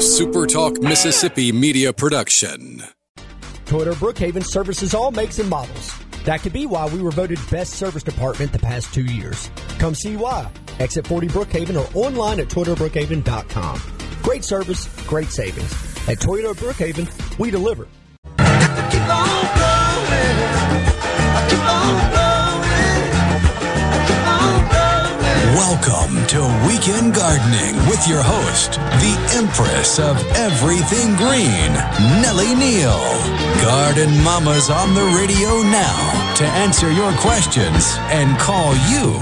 a SuperTalk Mississippi media production. Toyota Brookhaven services all makes and models. That could be why we were voted best service department the past two years. Come see why. Exit 40 Brookhaven or online at ToyotaBrookhaven.com. Great service, great savings. At Toyota Brookhaven, we deliver. Welcome to Weekend Gardening with your host, the Empress of Everything Green, Nellie Neal. Garden Mama's on the radio now to answer your questions and call you.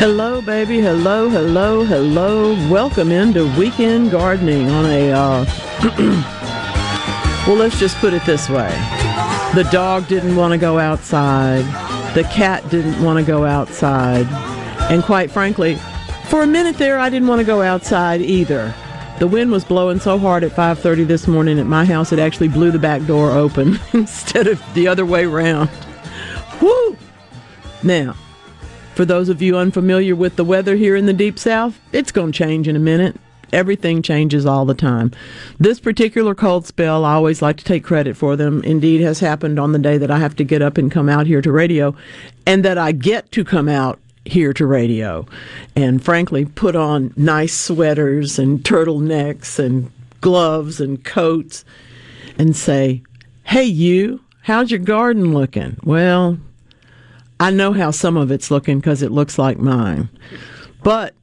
Hello, baby. Hello, hello, hello. Welcome into Weekend Gardening on a, uh, well, let's just put it this way. The dog didn't want to go outside. The cat didn't want to go outside. And quite frankly, for a minute there, I didn't want to go outside either. The wind was blowing so hard at 5:30 this morning at my house it actually blew the back door open instead of the other way round. Woo! Now, for those of you unfamiliar with the weather here in the deep south, it's going to change in a minute. Everything changes all the time. This particular cold spell, I always like to take credit for them. Indeed, has happened on the day that I have to get up and come out here to radio, and that I get to come out here to radio and frankly put on nice sweaters and turtlenecks and gloves and coats and say, Hey, you, how's your garden looking? Well, I know how some of it's looking because it looks like mine. But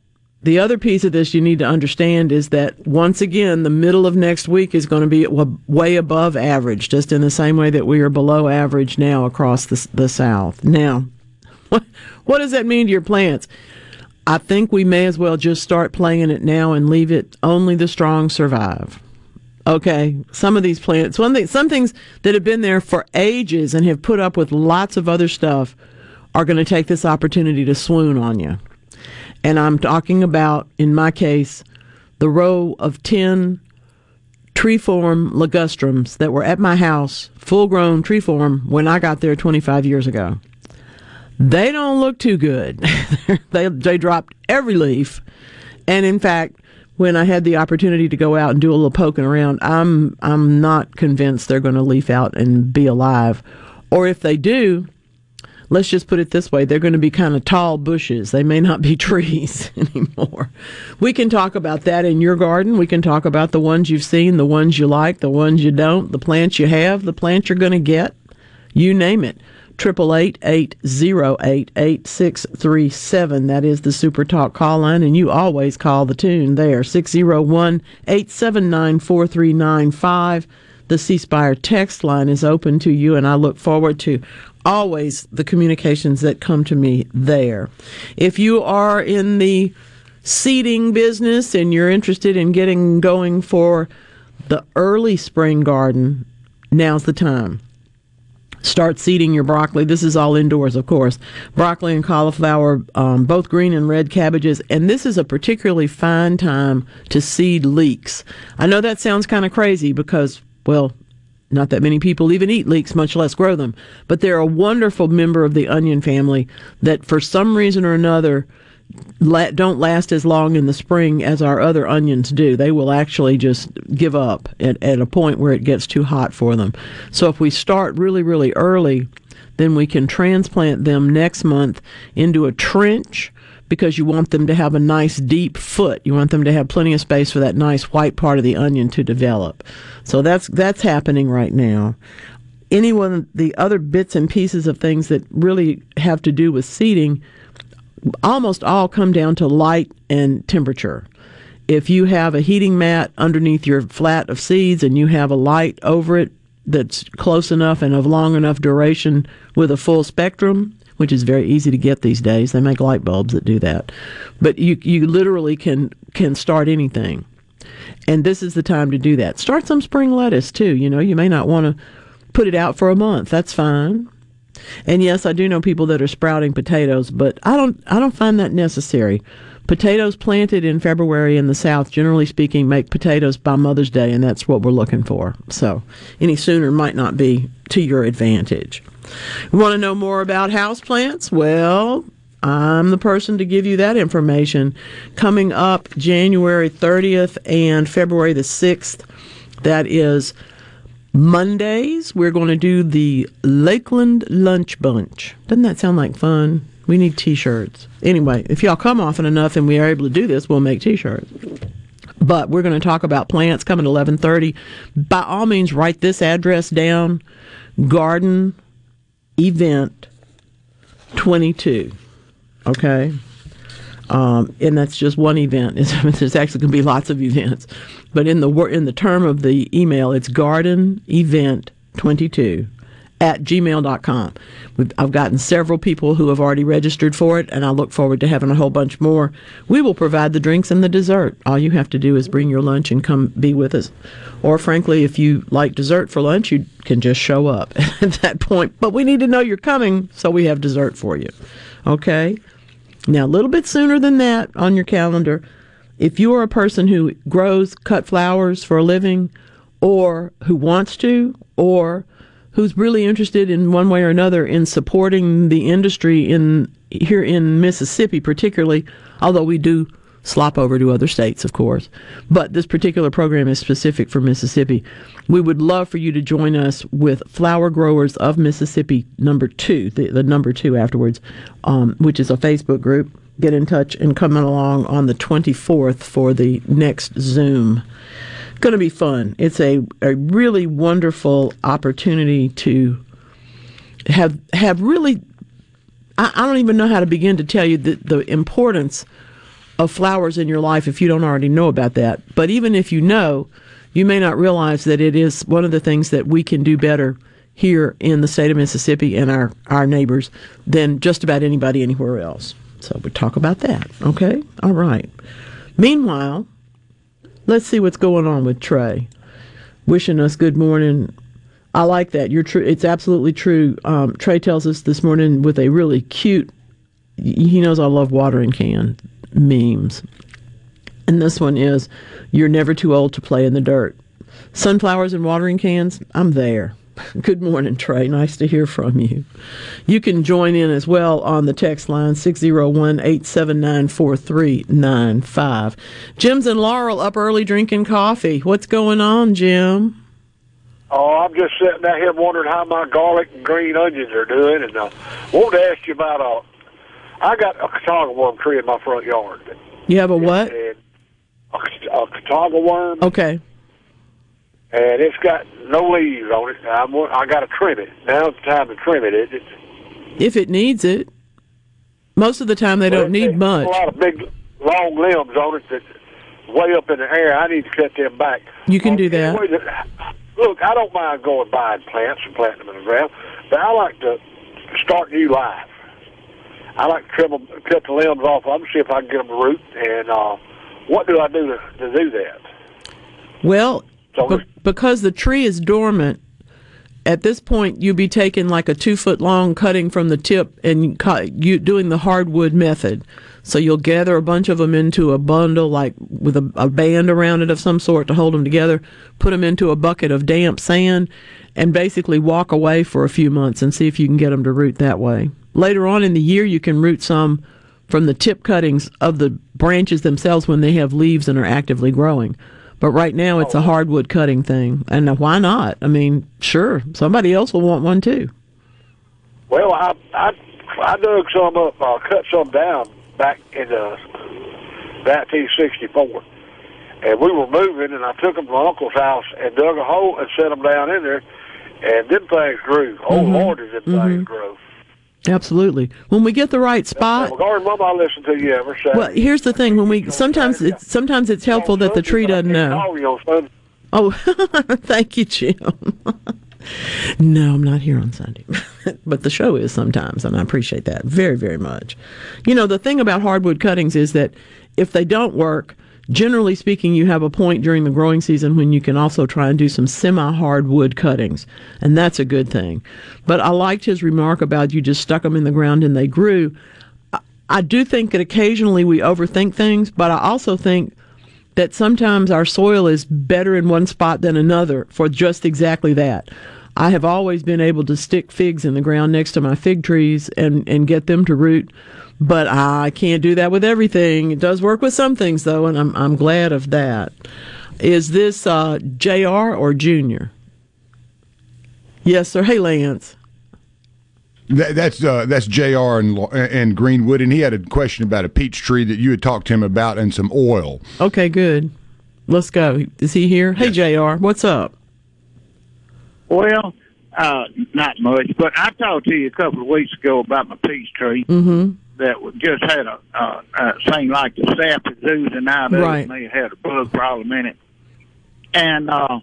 the other piece of this you need to understand is that once again, the middle of next week is going to be way above average, just in the same way that we are below average now across the, the South. Now, what, does that mean to your plants? I think we may as well just start playing it now and leave it only the strong survive. Okay, some of these plants, one thing, some things that have been there for ages and have put up with lots of other stuff are going to take this opportunity to swoon on you. And I'm talking about, in my case, the row of 10 treeform ligustrums that were at my house, full grown treeform, when I got there 25 years ago. They don't look too good. they they dropped every leaf, and in fact, when I had the opportunity to go out and do a little poking around, I'm I'm not convinced they're going to leaf out and be alive. Or if they do, let's just put it this way, they're going to be kind of tall bushes. They may not be trees anymore. We can talk about that in your garden. We can talk about the ones you've seen, the ones you like, the ones you don't, the plants you have, the plants you're going to get. You name it triple eight eight zero eight eight six three seven. That is the Super Talk call line, and you always call the tune there six zero one eight seven nine four three nine five. The C Spire text line is open to you, and I look forward to always the communications that come to me there. If you are in the seeding business and you're interested in getting going for the early spring garden, now's the time start seeding your broccoli. This is all indoors, of course. Broccoli and cauliflower, um, both green and red cabbages. And this is a particularly fine time to seed leeks. I know that sounds kind of crazy because, well, not that many people even eat leeks, much less grow them. But they're a wonderful member of the onion family that, for some reason or another, la- don't last as long in the spring as our other onions do. They will actually just give up at, at a point where it gets too hot for them. So if we start really, really early, then we can transplant them next month into a trench because you want them to have a nice deep foot. You want them to have plenty of space for that nice white part of the onion to develop. So that's that's happening right now. Any one of the other bits and pieces of things that really have to do with seeding almost all come down to light and temperature. If you have a heating mat underneath your flat of seeds and you have a light over it that's close enough and of long enough duration with a full spectrum, which is very easy to get these days. They make light bulbs that do that. But you you literally can can start anything. And this is the time to do that. Start some spring lettuce too. You know, you may not want to put it out for a month. That's fine. And yes, I do know people that are sprouting potatoes, but I don't I don't find that necessary. Potatoes planted in February in the South, generally speaking, make potatoes by Mother's Day, and that's what we're looking for. So, any sooner might not be to your advantage. Want to know more about houseplants? Well, I'm the person to give you that information. Coming up January 30th and February the 6th, that is Mondays, we're going to do the Lakeland Lunch Bunch. Doesn't that sound like fun? We need t shirts. Anyway, if y'all come often enough and we are able to do this, we'll make t shirts but we're going to talk about plants coming at 11:30. By all means, write this address down: Garden Event 22. Okay, um, and that's just one event. There's actually going to be lots of events, but in the in the term of the email, it's Garden Event 22 at gmail.com. I've gotten several people who have already registered for it, and I look forward to having a whole bunch more. We will provide the drinks and the dessert. All you have to do is bring your lunch and come be with us. Or, frankly, if you like dessert for lunch, you can just show up at that point. But we need to know you're coming, so we have dessert for you. Okay? Now, a little bit sooner than that on your calendar, if you are a person who grows cut flowers for a living, or who wants to, or who's really interested in one way or another in supporting the industry in here in Mississippi, particularly, although we do slop over to other states, of course. But this particular program is specific for Mississippi. We would love for you to join us with Flower Growers of Mississippi number two, the, the number two afterwards, um, which is a Facebook group. Get in touch and come along on the 24th for the next Zoom going to be fun. It's a, a really wonderful opportunity to have have really. I, I don't even know how to begin to tell you the, the importance of flowers in your life if you don't already know about that. But even if you know, you may not realize that it is one of the things that we can do better here in the state of Mississippi and our, our neighbors than just about anybody anywhere else. So we talk about that. Okay? All right. Meanwhile, Let's see what's going on with Trey. Wishing us good morning. I like that. You're true. It's absolutely true. Um, Trey tells us this morning with a really cute. He knows I love watering can memes, and this one is, "You're never too old to play in the dirt." Sunflowers and watering cans. I'm there. Good morning, Trey. Nice to hear from you. You can join in as well on the text line 601 879 4395. Jim's and Laurel up early drinking coffee. What's going on, Jim? Oh, I'm just sitting out here wondering how my garlic and green onions are doing, and I wanted to ask you about I got a Catawba worm tree in my front yard. You have a what? And a, a Catawba worm. Okay and it's got no leaves on it. I'm, I got to trim it. Now's the time to trim it. it it's, if it needs it. Most of the time, they don't need much. A lot of big, long limbs on it that's way up in the air. I need to cut them back. You can um, do that. Look, I don't mind going buying plants and planting them in the ground, but I like to start new life. I like to trim them, cut the limbs off of them, see if I can get them to root. And uh, what do I do to, to do that? Well, so because the tree is dormant, at this point you'd be taking like a two foot long cutting from the tip and you doing the hardwood method. So you'll gather a bunch of them into a bundle, like with a, a band around it of some sort to hold them together. Put them into a bucket of damp sand, and basically walk away for a few months and see if you can get them to root that way. Later on in the year, you can root some from the tip cuttings of the branches themselves when they have leaves and are actively growing. But right now, it's a oh. hardwood cutting thing, and why not? I mean, sure, somebody else will want one too. Well, I I, I dug some up, uh, cut some down back in uh, 1964, and we were moving, and I took them to my uncle's house and dug a hole and set them down in there, and them things grew. Oh mm-hmm. Lord, did them mm-hmm. things grow! Absolutely. When we get the right spot. Well, Mom, I listen to you. Well, here's the thing: when we sometimes it's sometimes it's helpful that the tree doesn't know. Oh, thank you, Jim. no, I'm not here on Sunday, but the show is sometimes, and I appreciate that very, very much. You know, the thing about hardwood cuttings is that if they don't work, generally speaking, you have a point during the growing season when you can also try and do some semi hardwood cuttings, and that's a good thing. But I liked his remark about you just stuck them in the ground and they grew. I, I do think that occasionally we overthink things, but I also think that sometimes our soil is better in one spot than another for just exactly that. I have always been able to stick figs in the ground next to my fig trees and, and get them to root but I can't do that with everything. It does work with some things though, and I'm I'm glad of that. Is this uh, Jr. or Junior? Yes, sir. Hey, Lance. That, that's uh, that's Jr. and and Greenwood, and he had a question about a peach tree that you had talked to him about and some oil. Okay, good. Let's go. Is he here? Hey, Jr. What's up? Well, uh, not much, but I talked to you a couple of weeks ago about my peach tree Mm-hmm. That just had a uh, uh, thing like the sap is oozing out of Right. it. and They had a bug problem in it, and uh,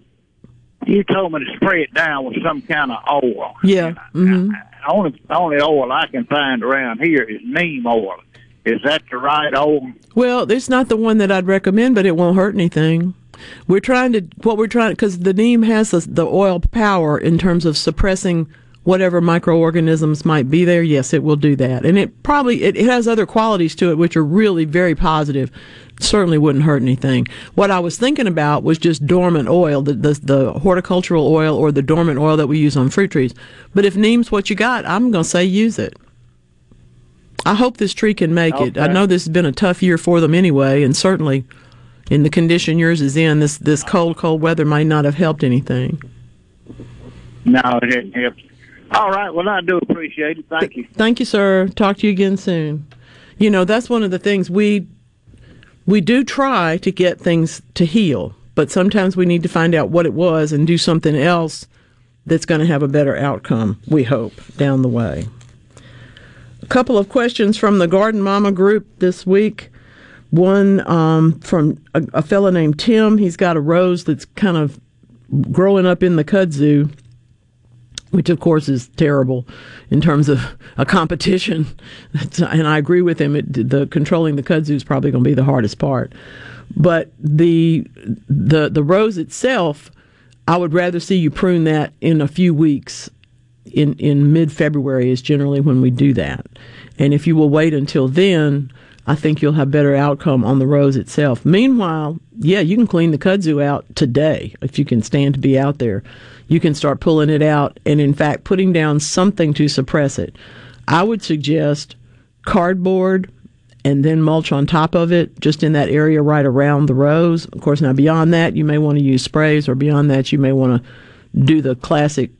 you told me to spray it down with some kind of oil. Yeah. Mm-hmm. Only only oil I can find around here is neem oil. Is that the right oil? Well, it's not the one that I'd recommend, but it won't hurt anything. We're trying to what we're trying because the neem has the, the oil power in terms of suppressing whatever microorganisms might be there. Yes, it will do that, and it probably it, it has other qualities to it which are really very positive. Certainly wouldn't hurt anything. What I was thinking about was just dormant oil, the, the the horticultural oil or the dormant oil that we use on fruit trees. But if neem's what you got, I'm going to say use it. I hope this tree can make it. I know this has been a tough year for them anyway, and certainly in the condition yours is in, this this cold, cold weather might not have helped anything. No, it didn't help. All right. Well, I do appreciate it. Thank you. Thank you, sir. Talk to you again soon. You know, that's one of the things we we do try to get things to heal, but sometimes we need to find out what it was and do something else that's going to have a better outcome, we hope, down the way. A couple of questions from the Garden Mama group this week. One um, from a, a fellow named Tim. He's got a rose that's kind of growing up in the kudzu which of course is terrible in terms of a competition. And I agree with him. It, the controlling the kudzu is probably going to be the hardest part. But the the the rose itself, I would rather see you prune that in a few weeks. In in mid February is generally when we do that, and if you will wait until then, I think you'll have better outcome on the rose itself. Meanwhile, yeah, you can clean the kudzu out today if you can stand to be out there. You can start pulling it out and, in fact, putting down something to suppress it. I would suggest cardboard and then mulch on top of it, just in that area right around the rose. Of course, now beyond that, you may want to use sprays, or beyond that, you may want to do the classic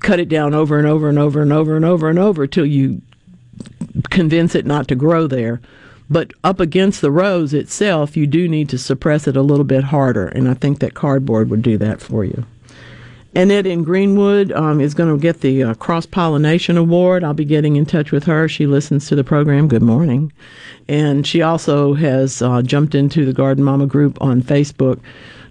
cut it down over and over and over and over and over and over till you convince it not to grow there. But up against the rose itself, you do need to suppress it a little bit harder, and I think that cardboard would do that for you. Annette in Greenwood um, is going to get the uh, Cross Pollination Award. I'll be getting in touch with her. She listens to the program. Good morning. And she also has uh, jumped into the Garden Mama group on Facebook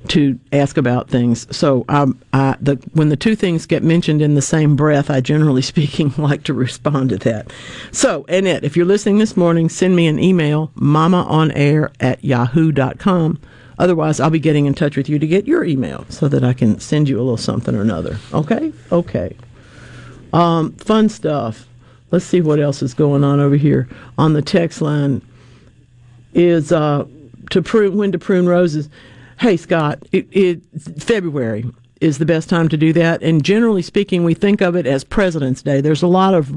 to ask about things. So um, I, the, when the two things get mentioned in the same breath, I generally speaking like to respond to that. So, Annette, if you're listening this morning, send me an email, mamaonair at yahoo.com. Otherwise, I'll be getting in touch with you to get your email so that I can send you a little something or another. Okay? Okay. Um, fun stuff. Let's see what else is going on over here on the text line. Is uh, to prune when to prune roses. Hey Scott, it, it February is the best time to do that, and generally speaking, we think of it as President's Day. There's a lot of.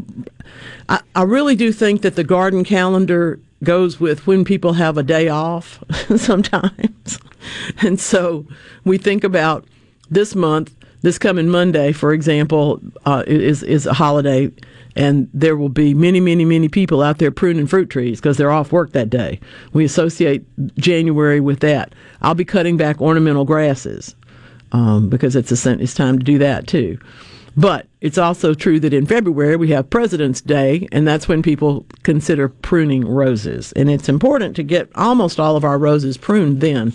I, I really do think that the garden calendar goes with when people have a day off sometimes. And so we think about this month, this coming Monday, for example, uh, is, is a holiday, and there will be many, many, many people out there pruning fruit trees because they're off work that day. We associate January with that. I'll be cutting back ornamental grasses um, because it's, a, it's time to do that too. But it's also true that in February we have President's Day, and that's when people consider pruning roses. And it's important to get almost all of our roses pruned then.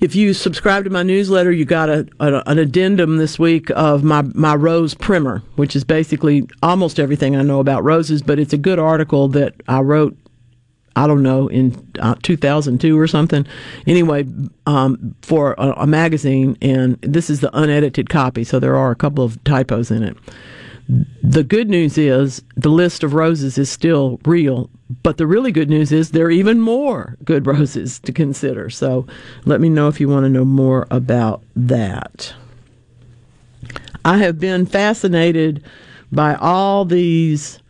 If you subscribe to my newsletter, you got a, a, an addendum this week of my, my rose primer, which is basically almost everything I know about roses, but it's a good article that I wrote I don't know, in uh, 2002 or something. Anyway, um, for a, a, magazine, and this is the unedited copy, so there are a couple of typos in it. The good news is the list of roses is still real, but the really good news is there are even more good roses to consider. So let me know if you want to know more about that. I have been fascinated by all these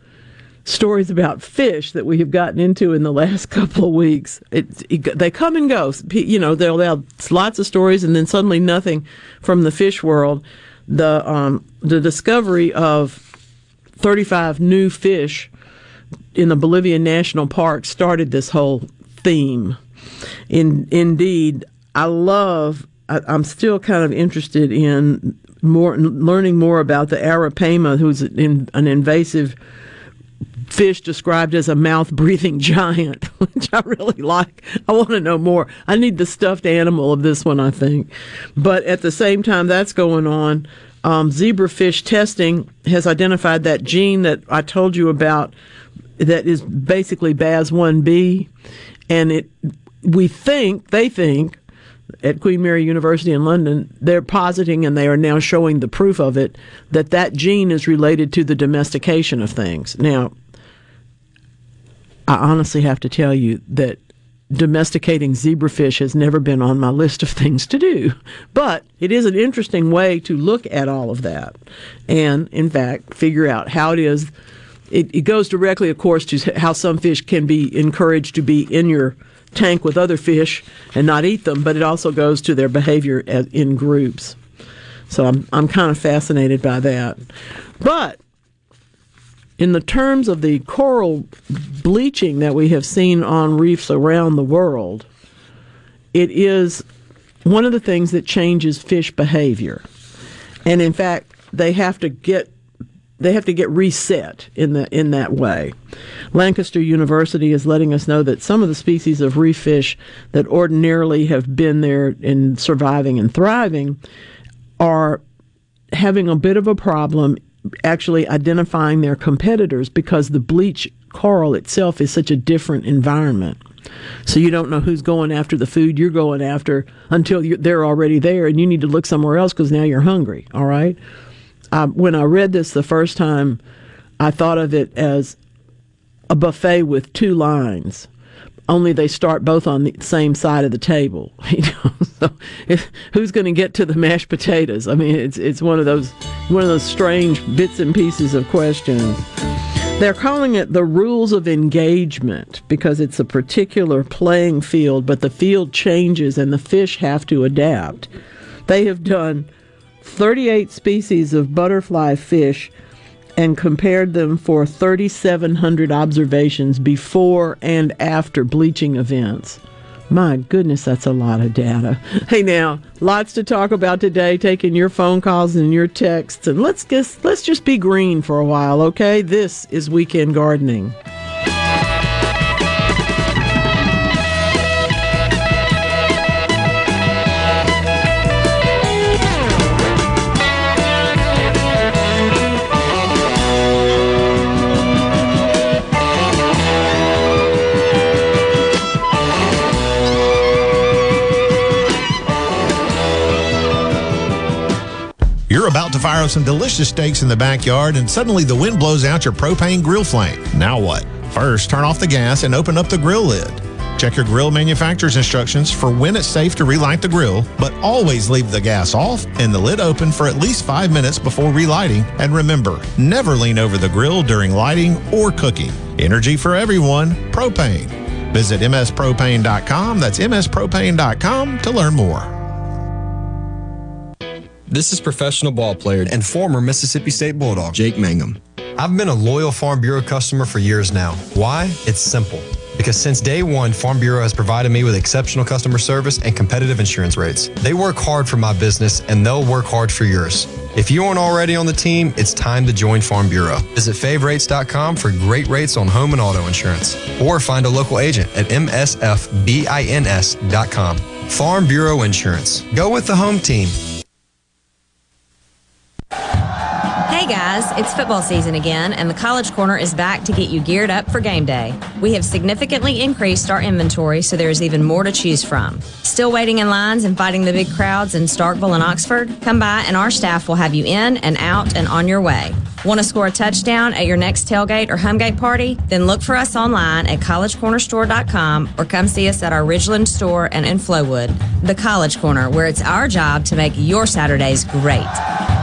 stories about fish that we have gotten into in the last couple of weeks. It, it, they come and go. You know, they'll have lots of stories, and then suddenly nothing from the fish world. The um, the discovery of 35 new fish in the Bolivian National Park started this whole theme. In indeed, I love. I, I'm still kind of interested in more learning more about the arapaima, who's in, an invasive fish described as a mouth breathing giant, which I really like. I want to know more. I need the stuffed animal of this one, I think. But at the same time, that's going on. Um, zebrafish testing has identified that gene that I told you about that is basically BAZ1B. And it, we think, they think, at Queen Mary University in London, they're positing and they are now showing the proof of it that that gene is related to the domestication of things. Now, I honestly have to tell you that domesticating zebrafish has never been on my list of things to do. But it is an interesting way to look at all of that and, in fact, figure out how it is. It, it goes directly, of course, to how some fish can be encouraged to be in your tank with other fish and not eat them, but it also goes to their behavior in groups. So I'm I'm kind of fascinated by that. But in the terms of the coral bleaching that we have seen on reefs around the world, it is one of the things that changes fish behavior. And in fact, they have to get they have to get reset in the in that way. Lancaster University is letting us know that some of the species of reef fish that ordinarily have been there and surviving and thriving are having a bit of a problem actually identifying their competitors because the bleach coral itself is such a different environment. So you don't know who's going after the food you're going after until they're already there, and you need to look somewhere else because now you're hungry. All right. Um, when I read this the first time, I thought of it as a buffet with two lines only they start both on the same side of the table. You know, so who's going to get to the mashed potatoes? I mean, it's it's one of those one of those strange bits and pieces of questions. They're calling it the rules of engagement because it's a particular playing field, but the field changes and the fish have to adapt. They have done 38 species of butterfly fish and compared them for 3,700 observations before and after bleaching events. My goodness, that's a lot of data. Hey, now, lots to talk about today. Taking your phone calls and your texts, and let's just let's just be green for a while, okay? This is weekend gardening. You're about to fire up some delicious steaks in the backyard, and suddenly the wind blows out your propane grill flame. Now what? First, turn off the gas and open up the grill lid. Check your grill manufacturer's instructions for when it's safe to relight the grill, but always leave the gas off and the lid open for at least five minutes before relighting. And remember, never lean over the grill during lighting or cooking. Energy for everyone, propane. Visit mspropane.com. That's mspropane.com to learn more. This is professional ball player and former Mississippi State Bulldog, Jake Mangum. I've been a loyal Farm Bureau customer for years now. Why? It's simple. Because since day one, Farm Bureau has provided me with exceptional customer service and competitive insurance rates. They work hard for my business and they'll work hard for yours. If you aren't already on the team, it's time to join Farm Bureau. Visit favrates.com for great rates on home and auto insurance, or find a local agent at msfbins.com. Farm Bureau Insurance. Go with the home team. Guys, it's football season again, and the College Corner is back to get you geared up for game day. We have significantly increased our inventory, so there is even more to choose from. Still waiting in lines and fighting the big crowds in Starkville and Oxford? Come by, and our staff will have you in and out and on your way. Want to score a touchdown at your next tailgate or homegate party? Then look for us online at collegecornerstore.com or come see us at our Ridgeland store and in Flowood. The College Corner, where it's our job to make your Saturdays great.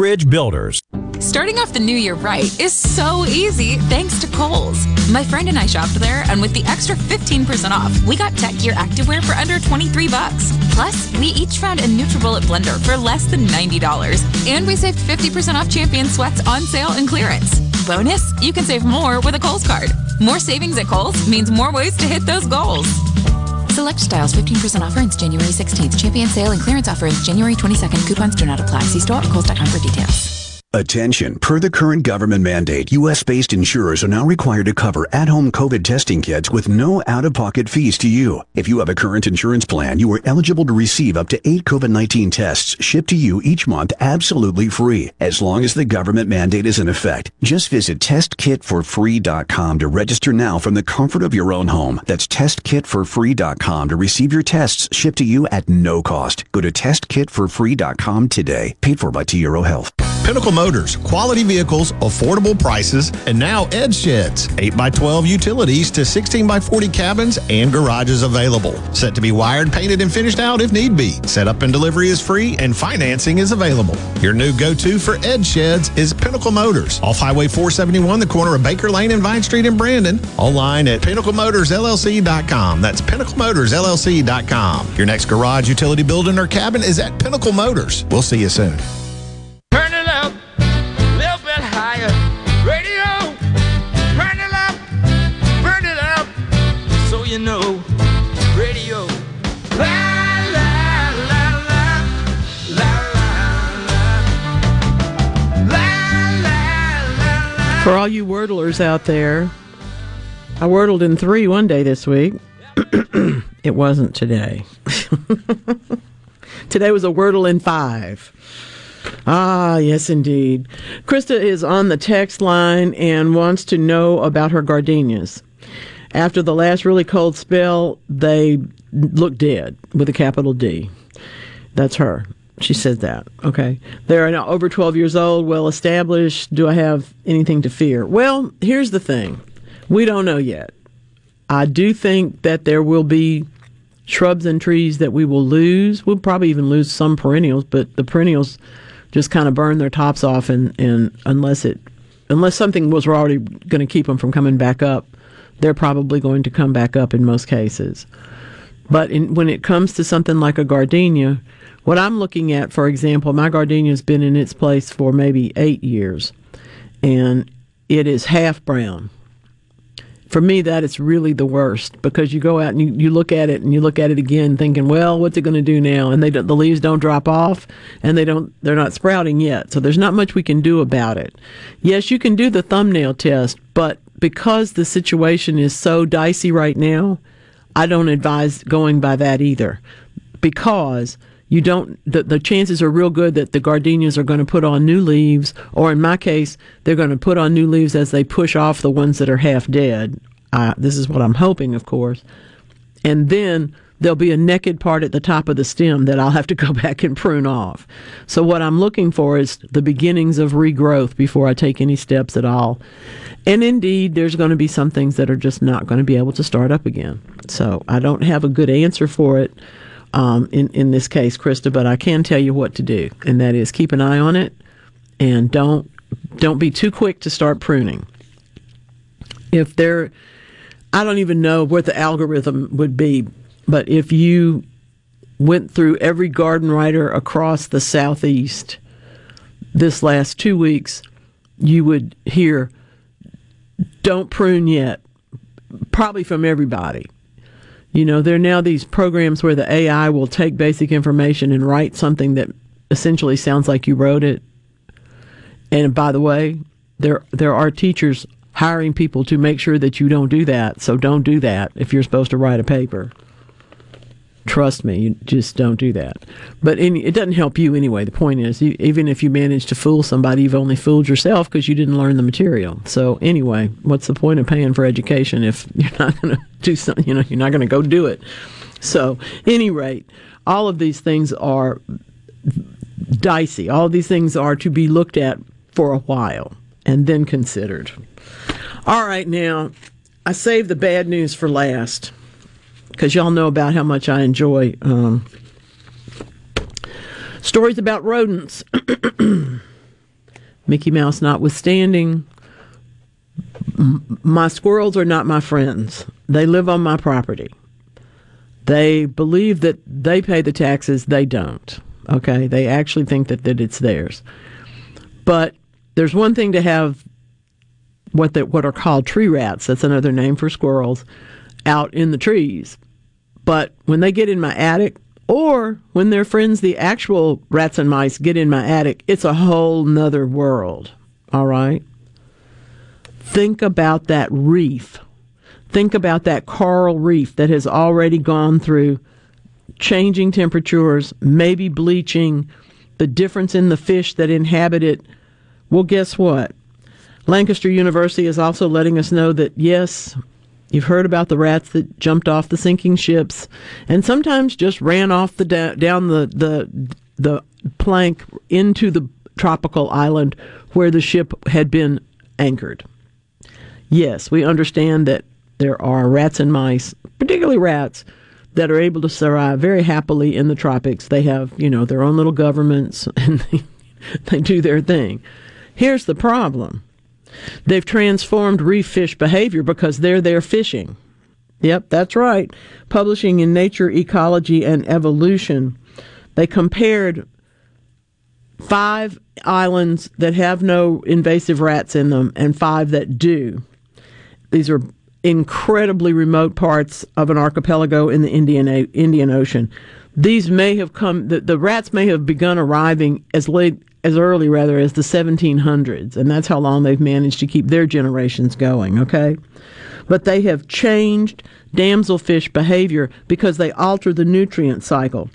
Builders. Starting off the new year right is so easy thanks to Kohl's. My friend and I shopped there, and with the extra 15% off, we got tech gear activewear for under 23 bucks. Plus, we each found a NutriBullet blender for less than $90. And we saved 50% off Champion sweats on sale and clearance. Bonus, you can save more with a Kohl's card. More savings at Kohl's means more ways to hit those goals. Select styles 15% offer ends January 16th. Champion sale and clearance offer ends January 22nd. Coupons do not apply. See store or Kohl's.com for details. Attention. Per the current government mandate, U.S. based insurers are now required to cover at home COVID testing kits with no out of pocket fees to you. If you have a current insurance plan, you are eligible to receive up to eight COVID 19 tests shipped to you each month absolutely free, as long as the government mandate is in effect. Just visit testkitforfree.com to register now from the comfort of your own home. That's testkitforfree.com to receive your tests shipped to you at no cost. Go to testkitforfree.com today. Paid for by T Health. Pinnacle Motors, quality vehicles, affordable prices, and now Ed Sheds, 8x12 utilities to 16x40 cabins and garages available. Set to be wired, painted, and finished out if need be. Setup and delivery is free and financing is available. Your new go-to for Ed Sheds is Pinnacle Motors, off Highway 471, the corner of Baker Lane and Vine Street in Brandon. Online at pinnaclemotorsllc.com. That's pinnaclemotorsllc.com. Your next garage, utility building, or cabin is at Pinnacle Motors. We'll see you soon. You know. Radio, la la la la, la la la. For all you wordlers out there, I wordled in three one day this week. it wasn't today. today was a wordle in five. Ah, yes, indeed. Krista is on the text line and wants to know about her gardenias. After the last really cold spell, they look dead with a capital D. That's her. She says that. Okay. They're now over 12 years old, well established. Do I have anything to fear? Well, here's the thing we don't know yet. I do think that there will be shrubs and trees that we will lose. We'll probably even lose some perennials, but the perennials just kind of burn their tops off, and, and unless it unless something was already going to keep them from coming back up, they're probably going to come back up in most cases. But in, when it comes to something like a gardenia, what I'm looking at, for example, my gardenia has been in its place for maybe eight years, and it is half brown. For me, that is really the worst because you go out and you, you look at it and you look at it again, thinking, "Well, what's it going to do now?" And they the leaves don't drop off, and they don't they're not sprouting yet. So there's not much we can do about it. Yes, you can do the thumbnail test, but because the situation is so dicey right now, I don't advise going by that either. Because you don't the, the chances are real good that the gardenias are going to put on new leaves or in my case they're going to put on new leaves as they push off the ones that are half dead. Uh, this is what i'm hoping of course. And then there'll be a naked part at the top of the stem that I'll have to go back and prune off. So what I'm looking for is the beginnings of regrowth before I take any steps at all. And indeed, there's going to be some things that are just not going to be able to start up again. So I don't have a good answer for it um, in in this case, Krista, but I can tell you what to do, and that is keep an eye on it and don't don't be too quick to start pruning. If there, I don't even know what the algorithm would be, but if you went through every garden writer across the southeast, this last two weeks, you would hear, don't prune yet, probably from everybody. You know, there are now these programs where the AI will take basic information and write something that essentially sounds like you wrote it. And by the way, there there are teachers hiring people to make sure that you don't do that. So don't do that if you're supposed to write a paper. Trust me, you just don't do that. But any, it doesn't help you anyway. The point is, you, even if you manage to fool somebody, you've only fooled yourself because you didn't learn the material. So anyway, what's the point of paying for education if you're not going to do something? You know, you're not going to go do it. So, any rate, all of these things are dicey. All of these things are to be looked at for a while and then considered. All right, now I saved the bad news for last because y'all know about how much I enjoy um, stories about rodents. Mickey Mouse notwithstanding, my squirrels are not my friends. They live on my property. They believe that they pay the taxes, they don't. Okay, they actually think that, that it's theirs. But there's one thing to have what that what are called tree rats. That's another name for squirrels out in the trees. But when they get in my attic, or when their friends, the actual rats and mice, get in my attic, it's a whole nother world. All right? Think about that reef. Think about that coral reef that has already gone through changing temperatures, maybe bleaching, the difference in the fish that inhabit it. Well, guess what? Lancaster University is also letting us know that yes, you've heard about the rats that jumped off the sinking ships and sometimes just ran off the da- down the the the plank into the tropical island where the ship had been anchored. Yes, we understand that there are rats and mice, particularly rats, that are able to survive very happily in the tropics. They have, you know, their own little governments and they, they do their thing. Here's the problem they've transformed reef fish behavior because they're there fishing. Yep, that's right. Publishing in Nature, Ecology, and Evolution, they compared five islands that have no invasive rats in them and five that do. These are incredibly remote parts of an archipelago in the Indian Indian Ocean. These may have come. The, the rats may have begun arriving as late as early rather as the 1700s, and that's how long they've managed to keep their generations going. Okay, but they have changed damselfish behavior because they alter the nutrient cycle.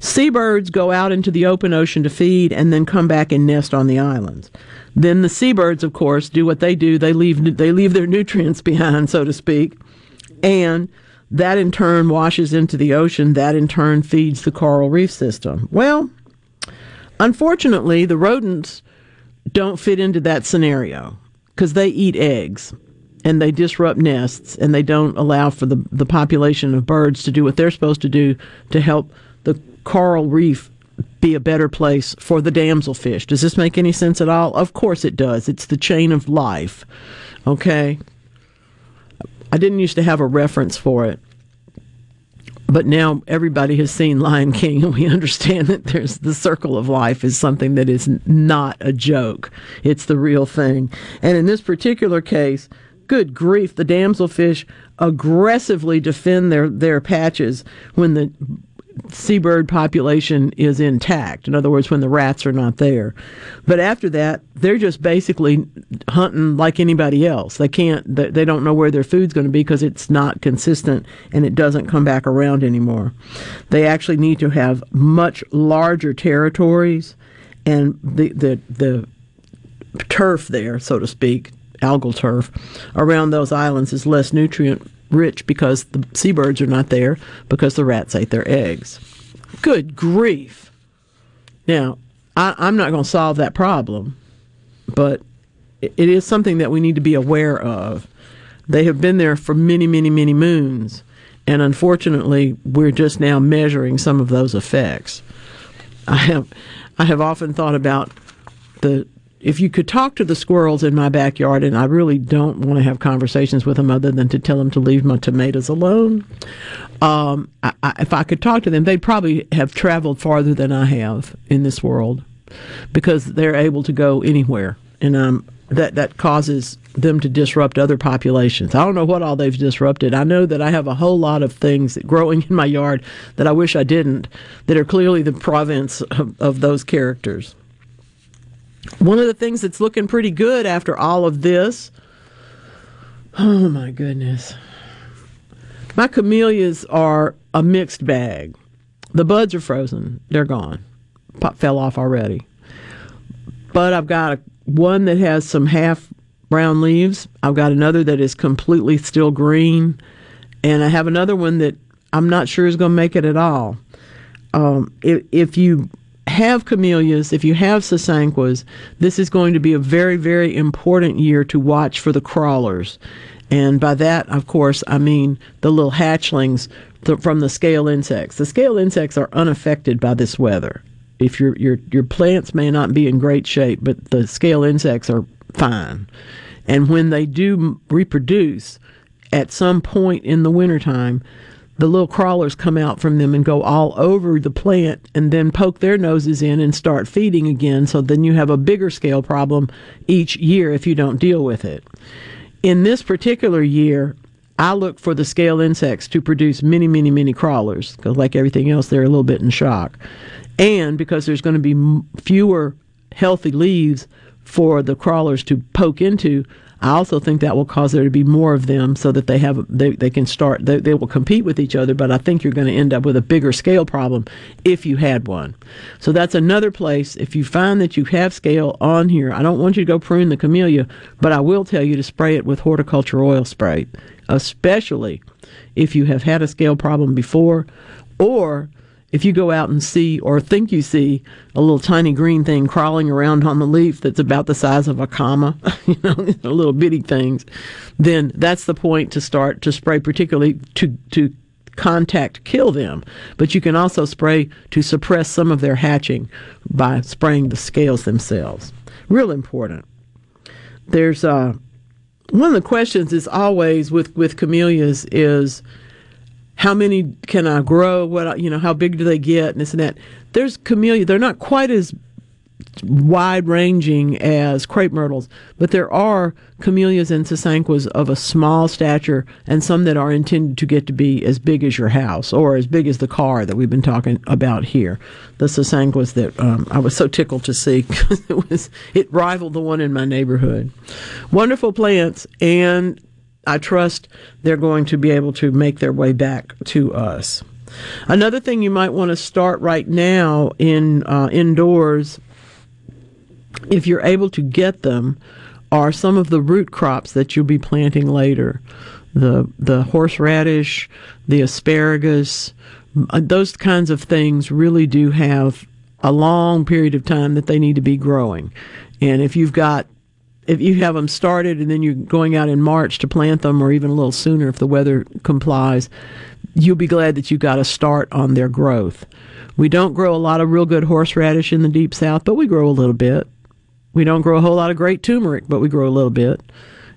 Seabirds go out into the open ocean to feed and then come back and nest on the islands. Then the seabirds, of course, do what they do. They leave they leave their nutrients behind, so to speak, and that in turn washes into the ocean. That in turn feeds the coral reef system. Well, unfortunately, the rodents don't fit into that scenario because they eat eggs and they disrupt nests and they don't allow for the, the population of birds to do what they're supposed to do to help the coral reef be a better place for the damselfish. Does this make any sense at all? Of course it does. It's the chain of life. Okay? I didn't used to have a reference for it. But now everybody has seen Lion King, and we understand that there's the circle of life is something that is not a joke. It's the real thing. And in this particular case, good grief, the damselfish aggressively defend their, their patches when the seabird population is intact. In other words, when the rats are not there. But after that, they're just basically hunting like anybody else. They can't, they don't know where their food's going to be because it's not consistent and it doesn't come back around anymore. They actually need to have much larger territories and the, the, the turf there, so to speak, algal turf around those islands is less nutrient rich because the seabirds are not there because the rats ate their eggs. Good grief. Now, I, am not going to solve that problem, but it, it is something that we need to be aware of. They have been there for many, many, many moons, and unfortunately, we're just now measuring some of those effects. I have, I have often thought about the if you could talk to the squirrels in my backyard, and I really don't want to have conversations with them other than to tell them to leave my tomatoes alone, um, I, I, if I could talk to them, they'd probably have traveled farther than I have in this world. because they're able to go anywhere, and um, that that causes them to disrupt other populations. I don't know what all they've disrupted. I know that I have a whole lot of things growing in my yard that I wish I didn't, that are clearly the province of, of those characters. One of the things that's looking pretty good after all of this. Oh my goodness. My camellias are a mixed bag. The buds are frozen, they're gone. Pop fell off already. But I've got a, one that has some half brown leaves. I've got another that is completely still green. And I have another one that I'm not sure is going to make it at all. Um, if, if you have camellias, if you have sasanquas, this is going to be a very, very important year to watch for the crawlers. And by that, of course, I mean the little hatchlings th- from the scale insects. The scale insects are unaffected by this weather. If your your your plants may not be in great shape, but the scale insects are fine. And when they do reproduce, at some point in the wintertime, the little crawlers come out from them and go all over the plant and then poke their noses in and start feeding again. So then you have a bigger scale problem each year if you don't deal with it. In this particular year, I look for the scale insects to produce many, many, many crawlers because, like everything else, they're a little bit in shock. And because there's going to be fewer healthy leaves for the crawlers to poke into, I also think that will cause there to be more of them so that they have they, they can start they, they will compete with each other but I think you're going to end up with a bigger scale problem if you had one. So that's another place if you find that you have scale on here. I don't want you to go prune the camellia, but I will tell you to spray it with horticulture oil spray, especially if you have had a scale problem before or if you go out and see or think you see a little tiny green thing crawling around on the leaf that's about the size of a comma, you know, little bitty things, then that's the point to start to spray, particularly to to contact kill them. But you can also spray to suppress some of their hatching by spraying the scales themselves. Real important. There's uh, one of the questions is always with with camellias is how many can I grow? What you know, how big do they get? And this and that. There's camellia. They're not quite as wide ranging as crepe myrtles, but there are camellias and sasanquas of a small stature and some that are intended to get to be as big as your house or as big as the car that we've been talking about here. The sasanquas that um, I was so tickled to see because it was it rivaled the one in my neighborhood. Wonderful plants and I trust they're going to be able to make their way back to us. Another thing you might want to start right now in uh, indoors, if you're able to get them, are some of the root crops that you'll be planting later. The the horseradish, the asparagus, uh, those kinds of things really do have a long period of time that they need to be growing. And if you've got if you have them started and then you're going out in March to plant them, or even a little sooner if the weather complies, you'll be glad that you got a start on their growth. We don't grow a lot of real good horseradish in the deep south, but we grow a little bit. We don't grow a whole lot of great turmeric, but we grow a little bit.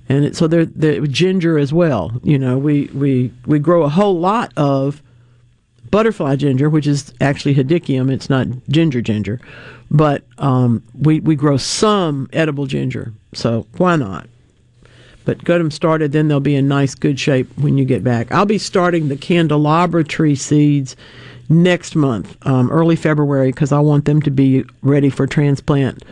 And it, so they're, ginger as well. You know, we, we, we grow a whole lot of butterfly ginger, which is actually hedychium. It's not ginger ginger, but um, we we grow some edible ginger. So why not? But get them started, then they'll be in nice, good shape when you get back. I'll be starting the candelabra tree seeds next month, um, early February, because I want them to be ready for transplant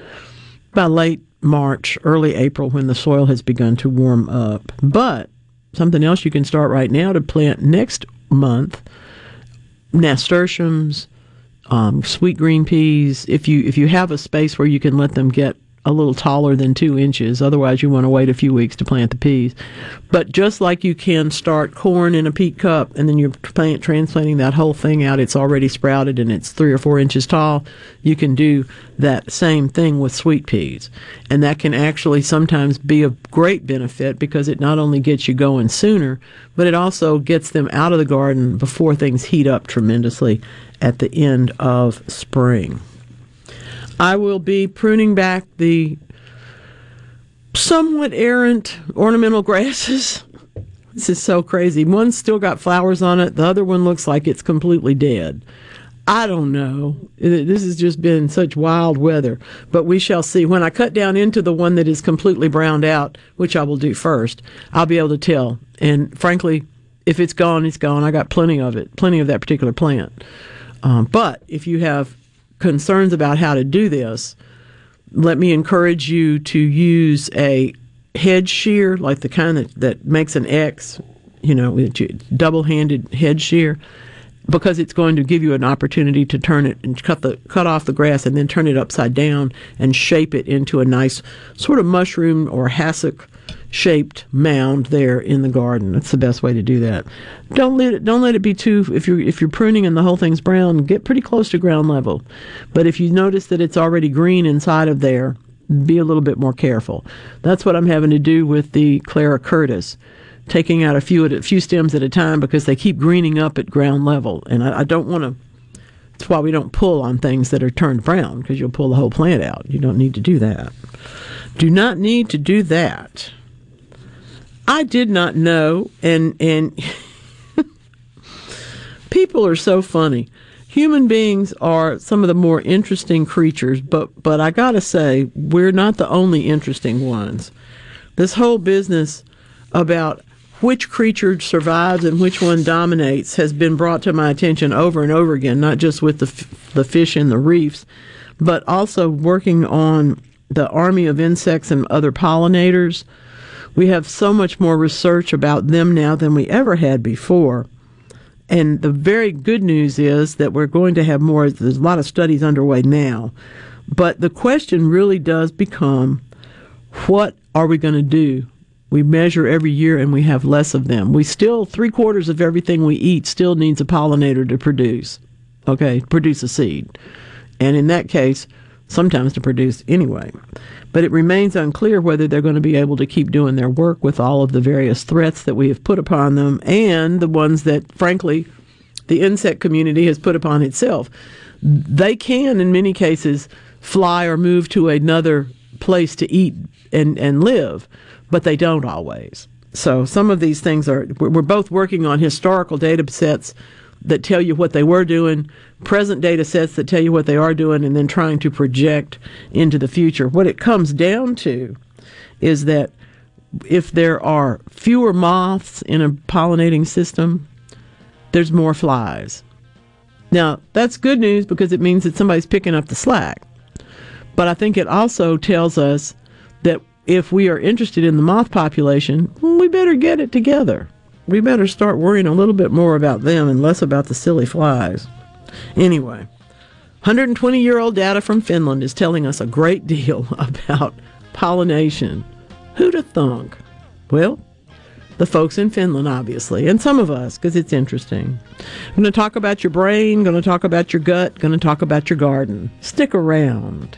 by late March, early April, when the soil has begun to warm up. But something else you can start right now to plant next month nasturtiums, um, sweet green peas. If you if you have a space where you can let them get a little taller than two inches. Otherwise, you want to wait a few weeks to plant the peas. But just like you can start corn in a peat cup and then you're plant, transplanting that whole thing out, it's already sprouted and it's three or four inches tall. You can do that same thing with sweet peas. And that can actually sometimes be of great benefit because it not only gets you going sooner, but it also gets them out of the garden before things heat up tremendously at the end of spring. I will be pruning back the somewhat errant ornamental grasses. This is so crazy. One's still got flowers on it, the other one looks like it's completely dead. I don't know. This has just been such wild weather, but we shall see. When I cut down into the one that is completely browned out, which I will do first, I'll be able to tell. And frankly, if it's gone, it's gone. I got plenty of it, plenty of that particular plant. Um, but if you have concerns about how to do this, let me encourage you to use a hedge shear, like the kind that, that makes an X, you know, double handed hedge shear because it's going to give you an opportunity to turn it and cut the cut off the grass and then turn it upside down and shape it into a nice sort of mushroom or hassock shaped mound there in the garden. That's the best way to do that. Don't let it don't let it be too if you're if you're pruning and the whole thing's brown, get pretty close to ground level. But if you notice that it's already green inside of there, be a little bit more careful. That's what I'm having to do with the Clara Curtis taking out a few at a few stems at a time because they keep greening up at ground level, and I, I don't want to. That's why we don't pull on things that are turned brown because you'll pull the whole plant out. You don't need to do that. Do not need to do that. I did not know, and and people are so funny. Human beings are some of the more interesting creatures, but but I gotta say we're not the only interesting ones. This whole business about which creature survives and which one dominates has been brought to my attention over and over again, not just with the, f- the fish in the reefs, but also working on the army of insects and other pollinators. We have so much more research about them now than we ever had before. And the very good news is that we're going to have more, there's a lot of studies underway now. But the question really does become what are we going to do we measure every year and we have less of them. We still, three quarters of everything we eat still needs a pollinator to produce, okay, produce a seed. And in that case, sometimes to produce anyway. But it remains unclear whether they're going to be able to keep doing their work with all of the various threats that we have put upon them and the ones that, frankly, the insect community has put upon itself. They can, in many cases, fly or move to another place to eat and, and live but they don't always. So some of these things are, we're both working on historical data sets that tell you what they were doing, present data sets that tell you what they are doing, and then trying to project into the future. What it comes down to is that if there are fewer moths in a pollinating system, there's more flies. Now, that's good news because it means that somebody's picking up the slack. But I think it also tells us that if we are interested in the moth population, we better get it together. We better start worrying a little bit more about them and less about the silly flies. Anyway, 120 year old data from Finland is telling us a great deal about pollination. Who'd have thunk? Well, the folks in Finland, obviously, and some of us, because it's interesting. I'm going to talk about your brain, going to talk about your gut, going to talk about your garden. Stick around.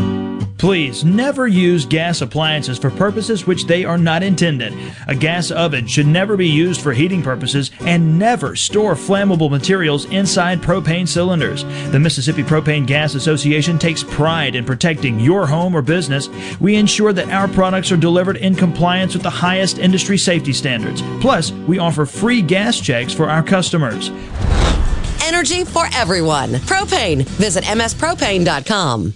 Please never use gas appliances for purposes which they are not intended. A gas oven should never be used for heating purposes and never store flammable materials inside propane cylinders. The Mississippi Propane Gas Association takes pride in protecting your home or business. We ensure that our products are delivered in compliance with the highest industry safety standards. Plus, we offer free gas checks for our customers. Energy for everyone. Propane. Visit mspropane.com.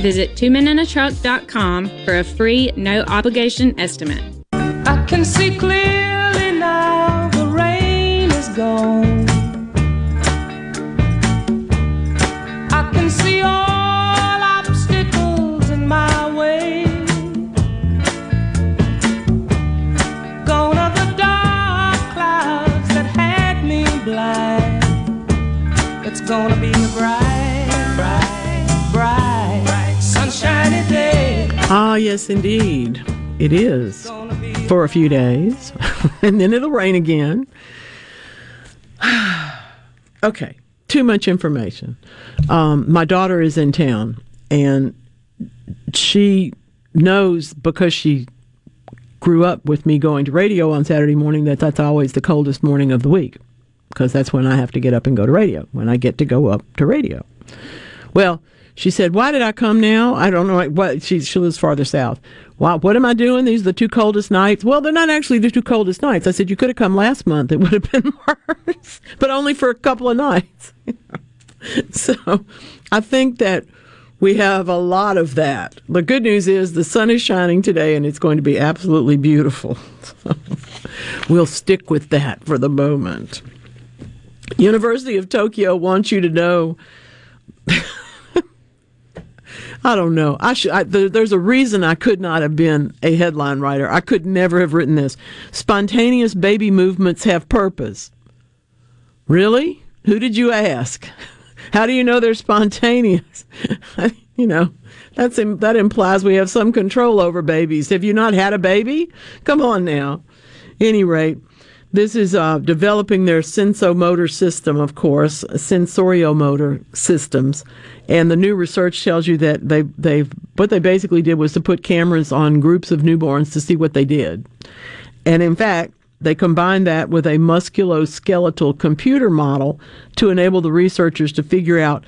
Visit twomenandatruck.com for a free, no obligation estimate. I can see clearly now the rain is gone. I can see all obstacles in my way. Gone are the dark clouds that had me blind. It's gonna be a bright, Ah, yes, indeed. It is for a few days, and then it'll rain again. okay, too much information. Um, my daughter is in town, and she knows because she grew up with me going to radio on Saturday morning that that's always the coldest morning of the week because that's when I have to get up and go to radio, when I get to go up to radio. Well, she said, Why did I come now? I don't know what. She, she lives farther south. Why, what am I doing? These are the two coldest nights. Well, they're not actually the two coldest nights. I said, You could have come last month. It would have been worse, but only for a couple of nights. so I think that we have a lot of that. The good news is the sun is shining today and it's going to be absolutely beautiful. So we'll stick with that for the moment. University of Tokyo wants you to know I don't know. I should. I, there, there's a reason I could not have been a headline writer. I could never have written this. Spontaneous baby movements have purpose. Really? Who did you ask? How do you know they're spontaneous? you know, that's that implies we have some control over babies. Have you not had a baby? Come on now. Any rate, this is uh, developing their sensomotor system, of course, sensoriomotor systems. And the new research tells you that they they what they basically did was to put cameras on groups of newborns to see what they did. And in fact, they combined that with a musculoskeletal computer model to enable the researchers to figure out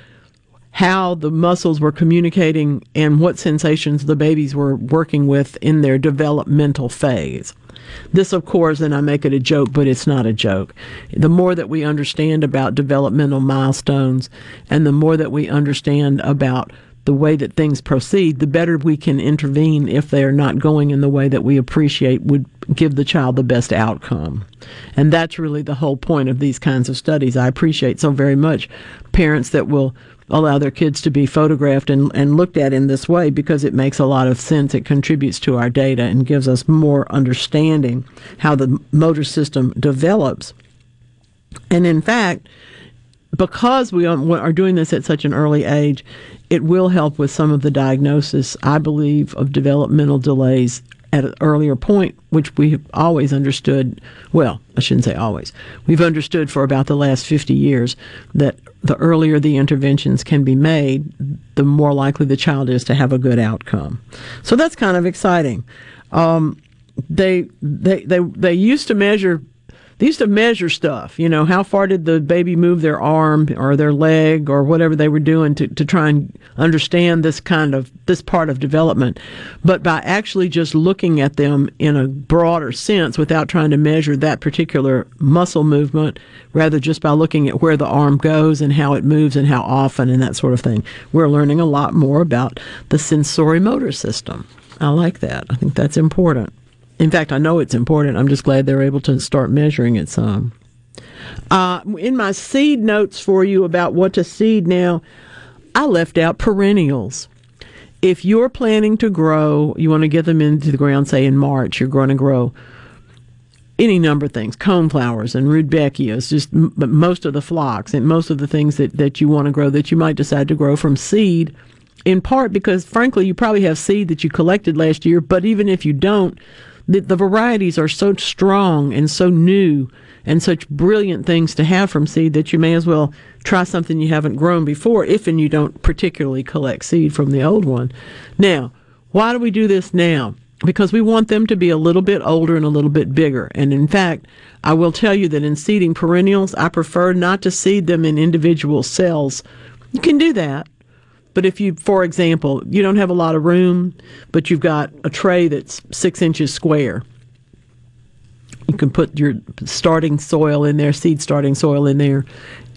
how the muscles were communicating and what sensations the babies were working with in their developmental phase. This, of course, and I make it a joke, but it's not a joke. The more that we understand about developmental milestones and the more that we understand about the way that things proceed, the better we can intervene if they are not going in the way that we appreciate would give the child the best outcome. And that's really the whole point of these kinds of studies. I appreciate so very much parents that will allow their kids to be photographed and, and looked at in this way because it makes a lot of sense. It contributes to our data and gives us more understanding how the motor system develops. And in fact, because we are doing this at such an early age, it will help with some of the diagnosis, I believe, of developmental delays at an earlier point, which we have always understood. Well, I shouldn't say always. We've understood for about the last 50 years that the earlier the interventions can be made, the more likely the child is to have a good outcome. So that's kind of exciting. Um, they, they, they, they used to measure they used to measure stuff. You know, how far did the baby move their arm or their leg or whatever they were doing to, to try and understand this kind of this part of development. But by actually just looking at them in a broader sense without trying to measure that particular muscle movement, rather just by looking at where the arm goes and how it moves and how often and that sort of thing, we're learning a lot more about the sensory motor system. I like that. I think that's important. In fact, I know it's important. I'm just glad they're able to start measuring it some. Uh, in my seed notes for you about what to seed now, I left out perennials. If you're planning to grow, you want to get them into the ground, say in March, you're going to grow any number of things, coneflowers and rudbeckias, just m- most of the phlox and most of the things that, that you want to grow that you might decide to grow from seed, in part because, frankly, you probably have seed that you collected last year, but even if you don't, the, the varieties are so strong and so new and such brilliant things to have from seed that you may as well try something you haven't grown before if and you don't particularly collect seed from the old one. Now, why do we do this now? Because we want them to be a little bit older and a little bit bigger. And in fact, I will tell you that in seeding perennials, I prefer not to seed them in individual cells. You can do that, but if you, for example, you don't have a lot of room, but you've got a tray that's six inches square, you can put your starting soil in there, seed starting soil in there,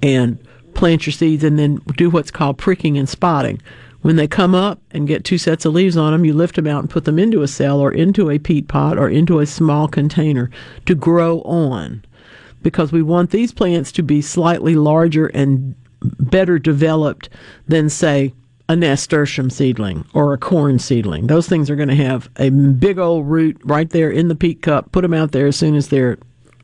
and plant your seeds and then do what's called pricking and spotting. When they come up and get two sets of leaves on them, you lift them out and put them into a cell or into a peat pot or into a small container to grow on. Because we want these plants to be slightly larger and better developed than, say, a nasturtium seedling or a corn seedling. Those things are going to have a big old root right there in the peat cup. Put them out there as soon as they're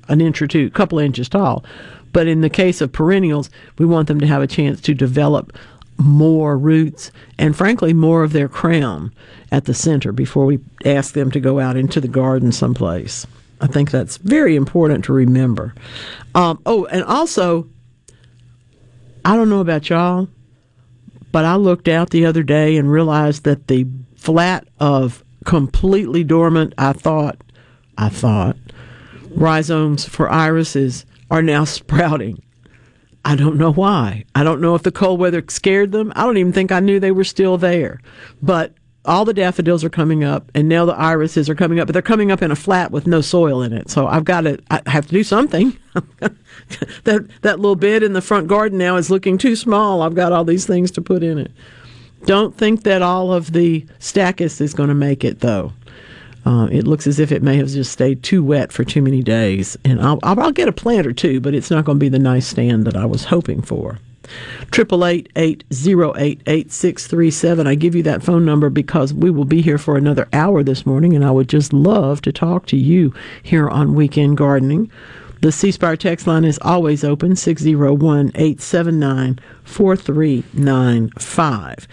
an inch or two, a couple inches tall. But in the case of perennials, we want them to have a chance to develop more roots and, frankly, more of their crown at the center before we ask them to go out into the garden someplace. I think that's very important to remember. Um, oh, and also, I don't know about y'all, but I looked out the other day and realized that the flat of completely dormant, I thought, I thought, rhizomes for irises are now sprouting. I don't know why. I don't know if the cold weather scared them. I don't even think I knew they were still there. But all the daffodils are coming up, and now the irises are coming up, but they're coming up in a flat with no soil in it. So I've got to, I have to do something. that that little bed in the front garden now is looking too small. I've got all these things to put in it. Don't think that all of the stachys is going to make it though. Uh, it looks as if it may have just stayed too wet for too many days, and I'll, I'll, I'll get a plant or two, but it's not going to be the nice stand that I was hoping for. Triple eight eight zero eight eight six three seven. I give you that phone number because we will be here for another hour this morning, and I would just love to talk to you here on Weekend Gardening. The C Spire text line is always open 601 879 4395.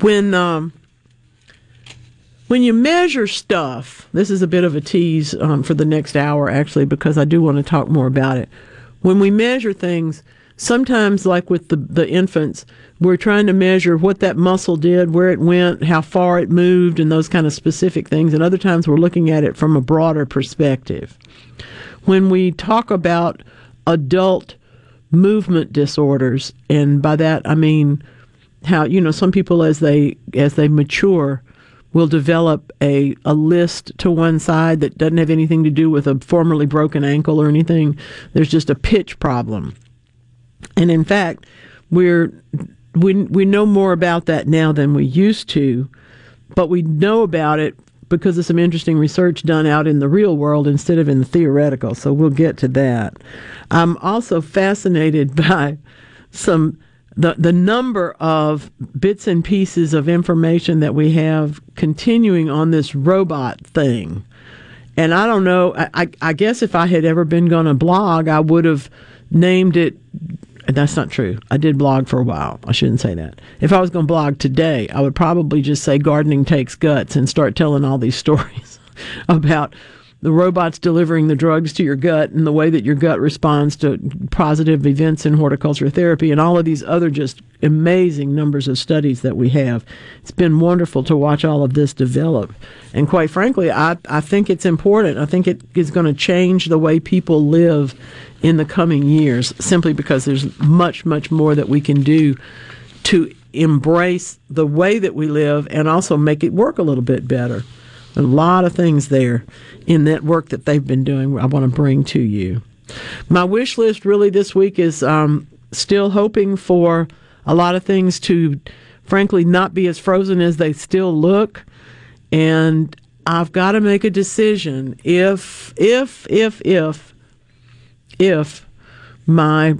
When, um, when you measure stuff, this is a bit of a tease um, for the next hour, actually, because I do want to talk more about it. When we measure things, sometimes, like with the, the infants, we're trying to measure what that muscle did, where it went, how far it moved, and those kind of specific things. And other times, we're looking at it from a broader perspective when we talk about adult movement disorders, and by that I mean how you know some people as they as they mature will develop a, a list to one side that doesn't have anything to do with a formerly broken ankle or anything. There's just a pitch problem. And in fact, we're we we know more about that now than we used to, but we know about it because of some interesting research done out in the real world instead of in the theoretical. So we'll get to that. I'm also fascinated by some the the number of bits and pieces of information that we have continuing on this robot thing. And I don't know. I, I, I guess if I had ever been going to blog, I would have named it. That's not true. I did blog for a while. I shouldn't say that. If I was going to blog today, I would probably just say gardening takes guts and start telling all these stories about the robots delivering the drugs to your gut and the way that your gut responds to positive events in horticulture therapy and all of these other just amazing numbers of studies that we have. It's been wonderful to watch all of this develop. And quite frankly, I, I think it's important. I think it is going to change the way people live in the coming years simply because there's much, much more that we can do to embrace the way that we live and also make it work a little bit better. A lot of things there in that work that they've been doing. I want to bring to you. My wish list really this week is um, still hoping for a lot of things to, frankly, not be as frozen as they still look, and I've got to make a decision. If if if if if my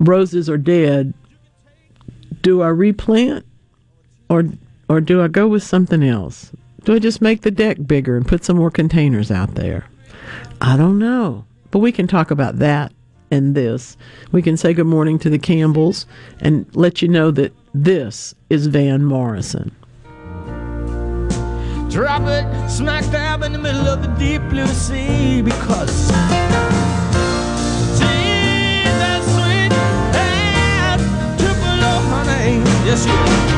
roses are dead, do I replant or or do I go with something else? Do I just make the deck bigger and put some more containers out there? I don't know. But we can talk about that and this. We can say good morning to the Campbells and let you know that this is Van Morrison. Drop it smack dab in the middle of the deep blue sea because sweet honey. Yes, you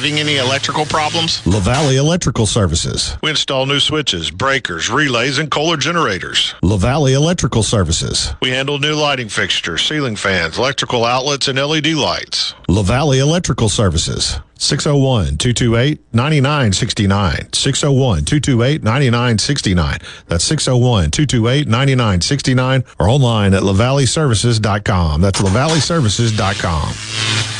Having any electrical problems? LaValley Electrical Services. We install new switches, breakers, relays, and Kohler generators. LaValley Electrical Services. We handle new lighting fixtures, ceiling fans, electrical outlets, and LED lights. LaValley Electrical Services. 601 228 9969. 601 228 9969. That's 601 228 9969 or online at lavalleyservices.com. That's lavalleyservices.com.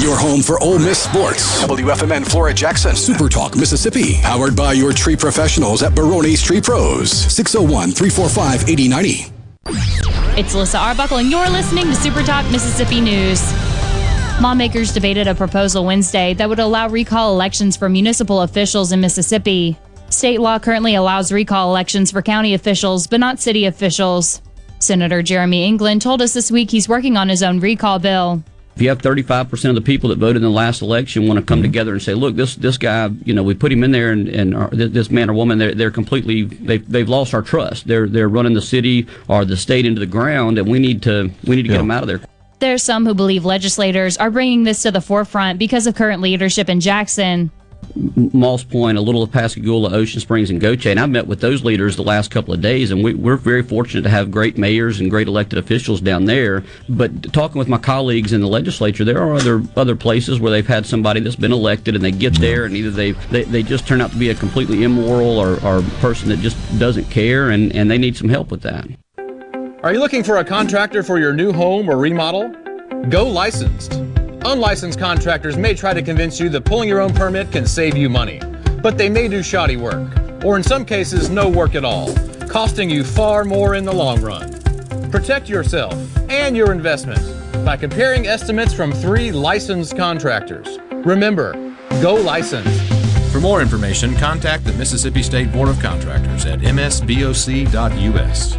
Your home for Ole Miss sports. WFMN Flora Jackson. Super Talk Mississippi. Powered by your tree professionals at Baroni's Tree Pros. 601 345 8090. It's Alyssa Arbuckle, and you're listening to Super Talk Mississippi News. Lawmakers debated a proposal Wednesday that would allow recall elections for municipal officials in Mississippi. State law currently allows recall elections for county officials, but not city officials. Senator Jeremy England told us this week he's working on his own recall bill. If you have 35% of the people that voted in the last election want to come together and say, look, this this guy, you know, we put him in there and, and our, this man or woman, they're, they're completely, they've, they've lost our trust. They're, they're running the city or the state into the ground and we need to, we need to get them out of there. There's some who believe legislators are bringing this to the forefront because of current leadership in Jackson. Moss Point, a little of Pascagoula, Ocean Springs, and Gautier. And I've met with those leaders the last couple of days, and we, we're very fortunate to have great mayors and great elected officials down there. But talking with my colleagues in the legislature, there are other other places where they've had somebody that's been elected, and they get there, and either they they, they just turn out to be a completely immoral or, or person that just doesn't care, and, and they need some help with that. Are you looking for a contractor for your new home or remodel? Go licensed. Unlicensed contractors may try to convince you that pulling your own permit can save you money, but they may do shoddy work, or in some cases, no work at all, costing you far more in the long run. Protect yourself and your investment by comparing estimates from three licensed contractors. Remember, go licensed. For more information, contact the Mississippi State Board of Contractors at msboc.us.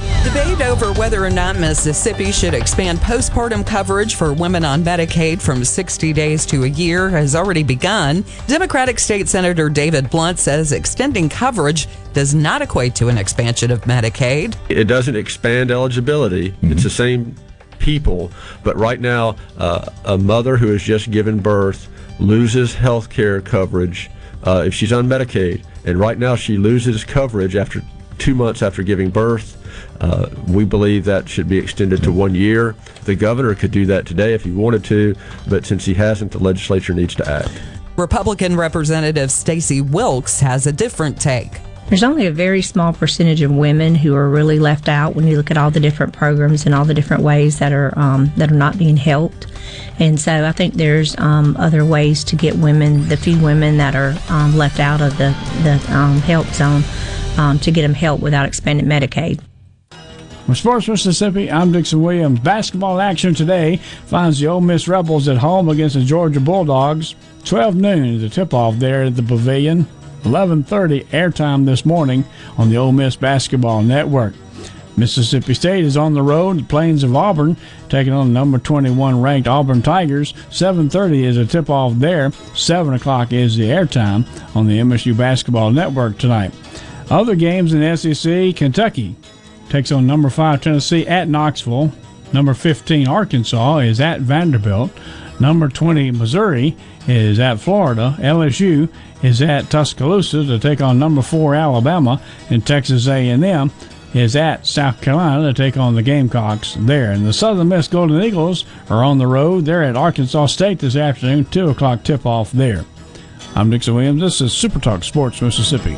Debate over whether or not Mississippi should expand postpartum coverage for women on Medicaid from 60 days to a year has already begun. Democratic State Senator David Blount says extending coverage does not equate to an expansion of Medicaid. It doesn't expand eligibility. It's the same people, but right now, uh, a mother who has just given birth loses health care coverage uh, if she's on Medicaid, and right now she loses coverage after two months after giving birth. Uh, we believe that should be extended to one year. The governor could do that today if he wanted to, but since he hasn't, the legislature needs to act. Republican Representative Stacey Wilkes has a different take. There's only a very small percentage of women who are really left out when you look at all the different programs and all the different ways that are um, that are not being helped. And so I think there's um, other ways to get women, the few women that are um, left out of the the um, help zone, um, to get them help without expanded Medicaid. From Sports Mississippi, I'm Dixon Williams. Basketball action today finds the Ole Miss Rebels at home against the Georgia Bulldogs. 12 noon is the tip-off there at the Pavilion. 11:30 airtime this morning on the Ole Miss Basketball Network. Mississippi State is on the road, the Plains of Auburn, taking on the number 21 ranked Auburn Tigers. 7:30 is a tip-off there. 7 o'clock is the airtime on the MSU Basketball Network tonight. Other games in SEC: Kentucky takes on number 5 Tennessee at Knoxville. Number 15 Arkansas is at Vanderbilt. Number 20 Missouri is at Florida. LSU is at Tuscaloosa to take on number 4 Alabama. And Texas A&M is at South Carolina to take on the Gamecocks there. And the Southern Miss Golden Eagles are on the road. They're at Arkansas State this afternoon. 2 o'clock tip-off there. I'm Dixon Williams. This is Super Talk Sports Mississippi.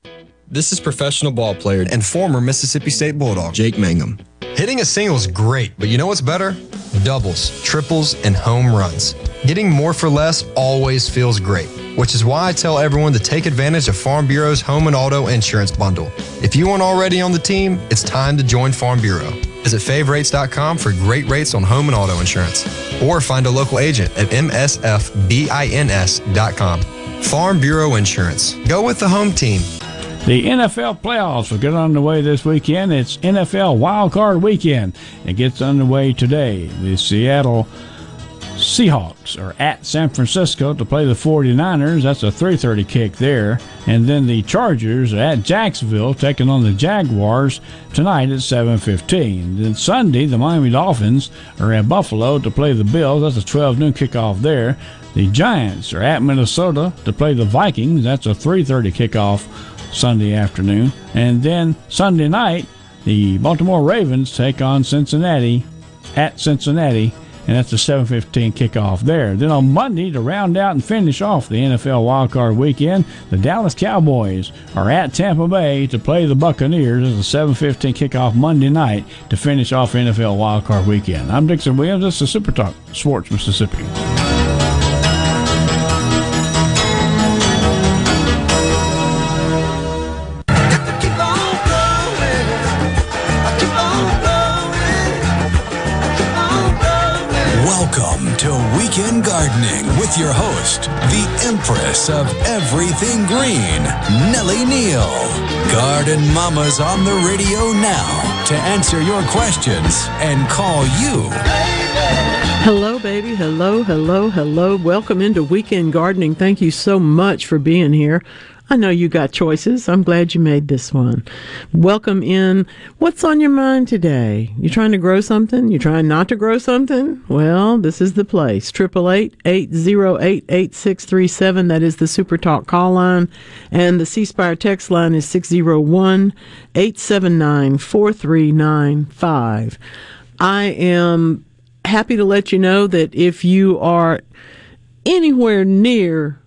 This is professional ball player and former Mississippi State Bulldog, Jake Mangum. Hitting a single is great, but you know what's better? Doubles, triples, and home runs. Getting more for less always feels great, which is why I tell everyone to take advantage of Farm Bureau's home and auto insurance bundle. If you aren't already on the team, it's time to join Farm Bureau. Visit favrates.com for great rates on home and auto insurance, or find a local agent at msfbins.com. Farm Bureau Insurance. Go with the home team. The NFL playoffs will get underway this weekend. It's NFL Wild Card Weekend. It gets underway today. The Seattle Seahawks are at San Francisco to play the 49ers. That's a 3:30 kick there. And then the Chargers are at Jacksonville taking on the Jaguars tonight at 7:15. Then Sunday, the Miami Dolphins are at Buffalo to play the Bills. That's a 12 noon kickoff there. The Giants are at Minnesota to play the Vikings. That's a 3:30 kickoff Sunday afternoon. And then Sunday night, the Baltimore Ravens take on Cincinnati at Cincinnati, and that's a 7:15 kickoff there. Then on Monday, to round out and finish off the NFL wildcard weekend, the Dallas Cowboys are at Tampa Bay to play the Buccaneers. It's a 7:15 kickoff Monday night to finish off NFL wildcard weekend. I'm Dixon Williams. This is Super Talk Sports Mississippi. Of Everything Green, Nellie Neal. Garden Mama's on the radio now to answer your questions and call you. Hello, baby. Hello, hello, hello. Welcome into Weekend Gardening. Thank you so much for being here. I know you got choices. I'm glad you made this one. Welcome in. What's on your mind today? You trying to grow something? You trying not to grow something? Well, this is the place. Triple eight eight zero eight eight six three seven. That is the Super Talk call line, and the C Spire text line is six zero one eight seven nine four three nine five. I am happy to let you know that if you are anywhere near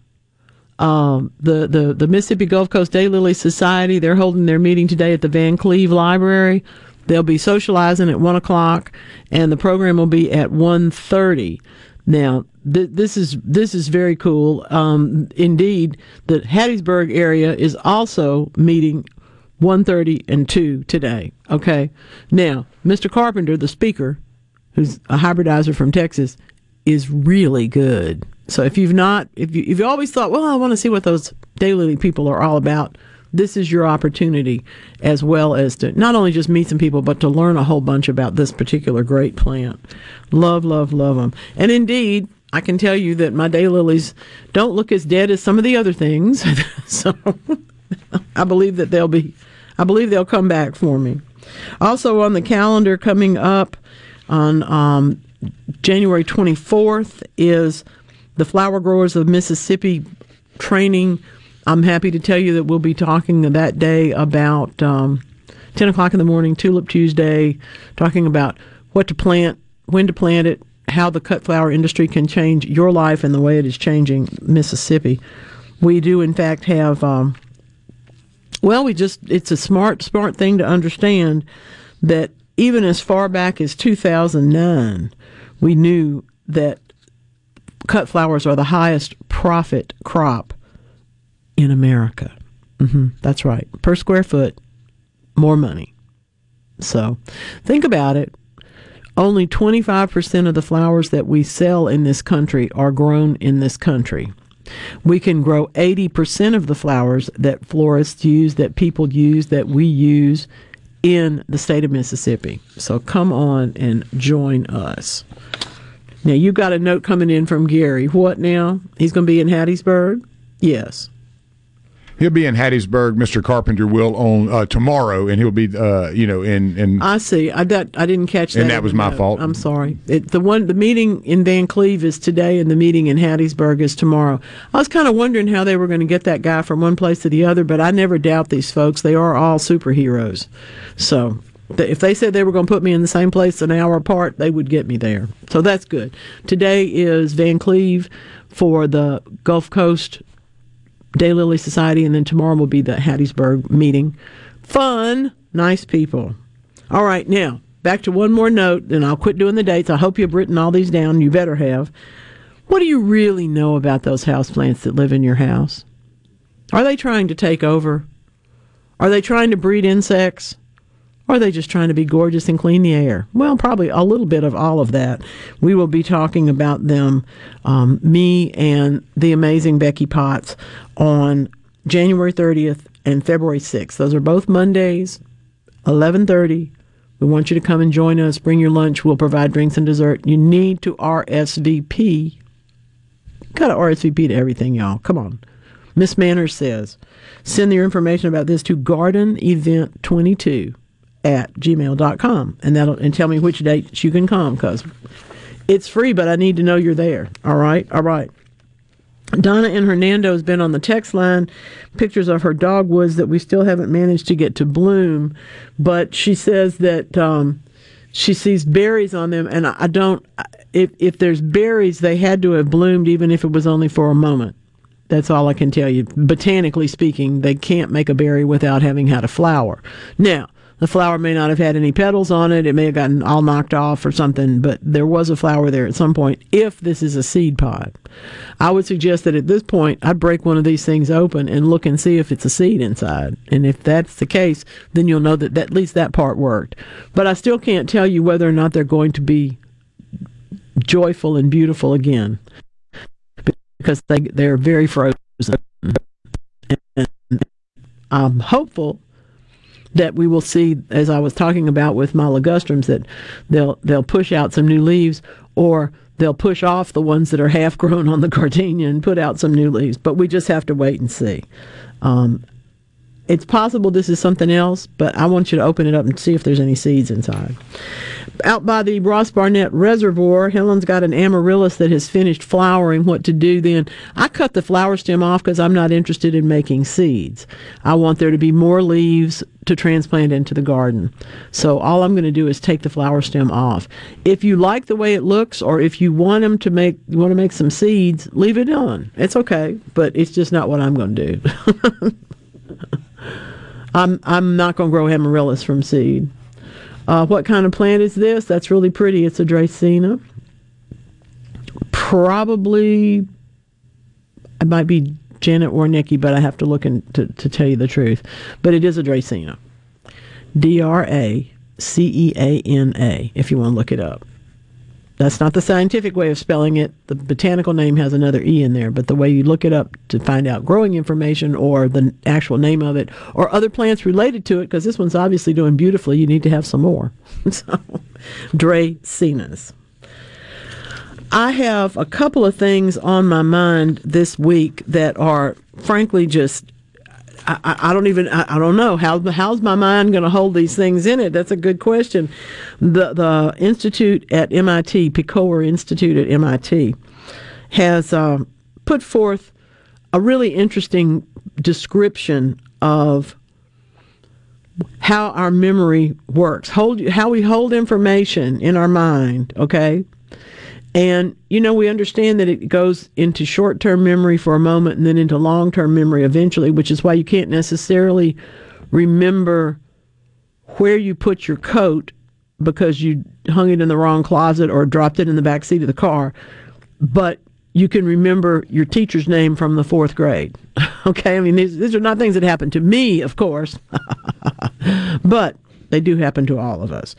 um, the, the, the Mississippi Gulf Coast Daylily Society, they're holding their meeting today at the Vancleave Library. They'll be socializing at one o'clock, and the program will be at 1.30. Now, th- this is this is very cool. Um, indeed, the Hattiesburg area is also meeting 1.30 and 2 today. Okay. Now, Mr. Carpenter, the speaker, who's a hybridizer from Texas, is really good. So if you've not, if you if you always thought, well, I want to see what those daily people are all about, this is your opportunity as well as to not only just meet some people, but to learn a whole bunch about this particular great plant. Love, love, love them. And indeed, I can tell you that my daylilies don't look as dead as some of the other things. so I believe that they'll be, I believe they'll come back for me. Also on the calendar coming up on um, January 24th is the Flower Growers of Mississippi training. I'm happy to tell you that we'll be talking that day about um, 10 o'clock in the morning, Tulip Tuesday, talking about what to plant, when to plant it, how the cut flower industry can change your life and the way it is changing Mississippi. We do, in fact, have, um, well, we just, it's a smart, smart thing to understand that even as far back as 2009, we knew that cut flowers are the highest profit crop in America. hmm that's right. Per square foot, more money. So think about it. Only 25% of the flowers that we sell in this country are grown in this country. We can grow 80% of the flowers that florists use, that people use, that we use in the state of Mississippi. So come on and join us. Now, you got a note coming in from Gary. What now? He's going to be in Hattiesburg? Yes. He'll be in Hattiesburg. Mr. Carpenter will on uh, tomorrow, and he'll be, uh, you know, in in. I see. I that I didn't catch that. And that was my note. fault. I'm sorry. It, the one the meeting in Vancleave is today, and the meeting in Hattiesburg is tomorrow. I was kind of wondering how they were going to get that guy from one place to the other, but I never doubt these folks. They are all superheroes. So if they said they were going to put me in the same place an hour apart, they would get me there. So that's good. Today is Vancleave for the Gulf Coast Daylily Society, and then tomorrow will be the Hattiesburg meeting. Fun, nice people. All right, now back to one more note, and I'll quit doing the dates. I hope you've written all these down. You better have. What do you really know about those houseplants that live in your house? Are they trying to take over? Are they trying to breed insects? Or are they just trying to be gorgeous and clean the air? Well, probably a little bit of all of that. We will be talking about them, um, me and the amazing Becky Potts, on January 30th and February 6th. Those are both Mondays, 11:30. We want you to come and join us. Bring your lunch. We'll provide drinks and dessert. You need to RSVP. Got to RSVP to everything, y'all. Come on. Miss Manners says, send your information about this to gardenevent22 at gmail.com and that'll and tell me which dates you can come because it's free, but I need to know you're there. All right, all right. Donna in Hernando has been on the text line, pictures of her dogwoods that we still haven't managed to get to bloom, but she says that um, she sees berries on them, and I don't. If if there's berries, they had to have bloomed, even if it was only for a moment. That's all I can tell you. Botanically speaking, they can't make a berry without having had a flower. Now, the flower may not have had any petals on it. It may have gotten all knocked off or something, but there was a flower there at some point if this is a seed pod. I would suggest that at this point, I'd break one of these things open and look and see if it's a seed inside. And if that's the case, then you'll know that, that at least that part worked. But I still can't tell you whether or not they're going to be joyful and beautiful again because they they're very frozen. And I'm hopeful that we will see, as I was talking about with my ligustrums, that they'll they'll push out some new leaves, or they'll push off the ones that are half grown on the gardenia and put out some new leaves. But we just have to wait and see. Um, it's possible this is something else, but I want you to open it up and see if there's any seeds inside. Out by the Ross Barnett Reservoir, Helen's got an amaryllis that has finished flowering. What to do then? I cut the flower stem off because I'm not interested in making seeds. I want there to be more leaves to transplant into the garden. So all I'm going to do is take the flower stem off. If you like the way it looks, or if you want them to make, you want to make some seeds, leave it on. It's okay, but it's just not what I'm going to do. I'm I'm not going to grow amaryllis from seed. Uh, what kind of plant is this? That's really pretty. It's a Dracaena. Probably, it might be Janet Warneckii, but I have to look in to, to tell you the truth. But it is a Dracaena. D R A C E A N A, if you want to look it up. That's not the scientific way of spelling it. The botanical name has another E in there, but the way you look it up to find out growing information or the actual name of it or other plants related to it, because this one's obviously doing beautifully, you need to have some more. so, Dracaenas. I have a couple of things on my mind this week that are frankly just I, I- don't even I, I don't know how how's my mind going to hold these things in it. That's a good question. The the institute at MIT, Picower Institute at MIT, has uh, put forth a really interesting description of how our memory works. Hold how we hold information in our mind. Okay. And, you know, we understand that it goes into short term memory for a moment and then into long term memory eventually, which is why you can't necessarily remember where you put your coat because you hung it in the wrong closet or dropped it in the back seat of the car. But you can remember your teacher's name from the fourth grade. okay? I mean, these, these are not things that happen to me, of course, but they do happen to all of us.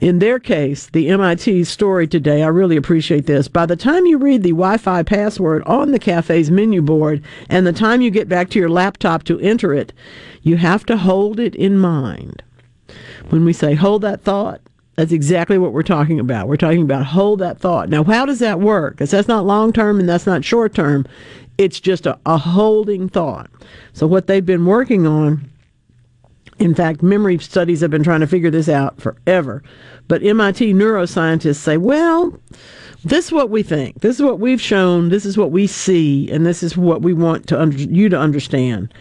In their case, the MIT story today, I really appreciate this. By the time you read the Wi Fi password on the cafe's menu board and the time you get back to your laptop to enter it, you have to hold it in mind. When we say hold that thought, that's exactly what we're talking about. We're talking about hold that thought. Now, how does that work? Because that's not long term and that's not short term. It's just a, a holding thought. So, what they've been working on in fact, memory studies have been trying to figure this out forever. But MIT neuroscientists say, well, this is what we think. This is what we've shown. This is what we see. And this is what we want to under, you to understand.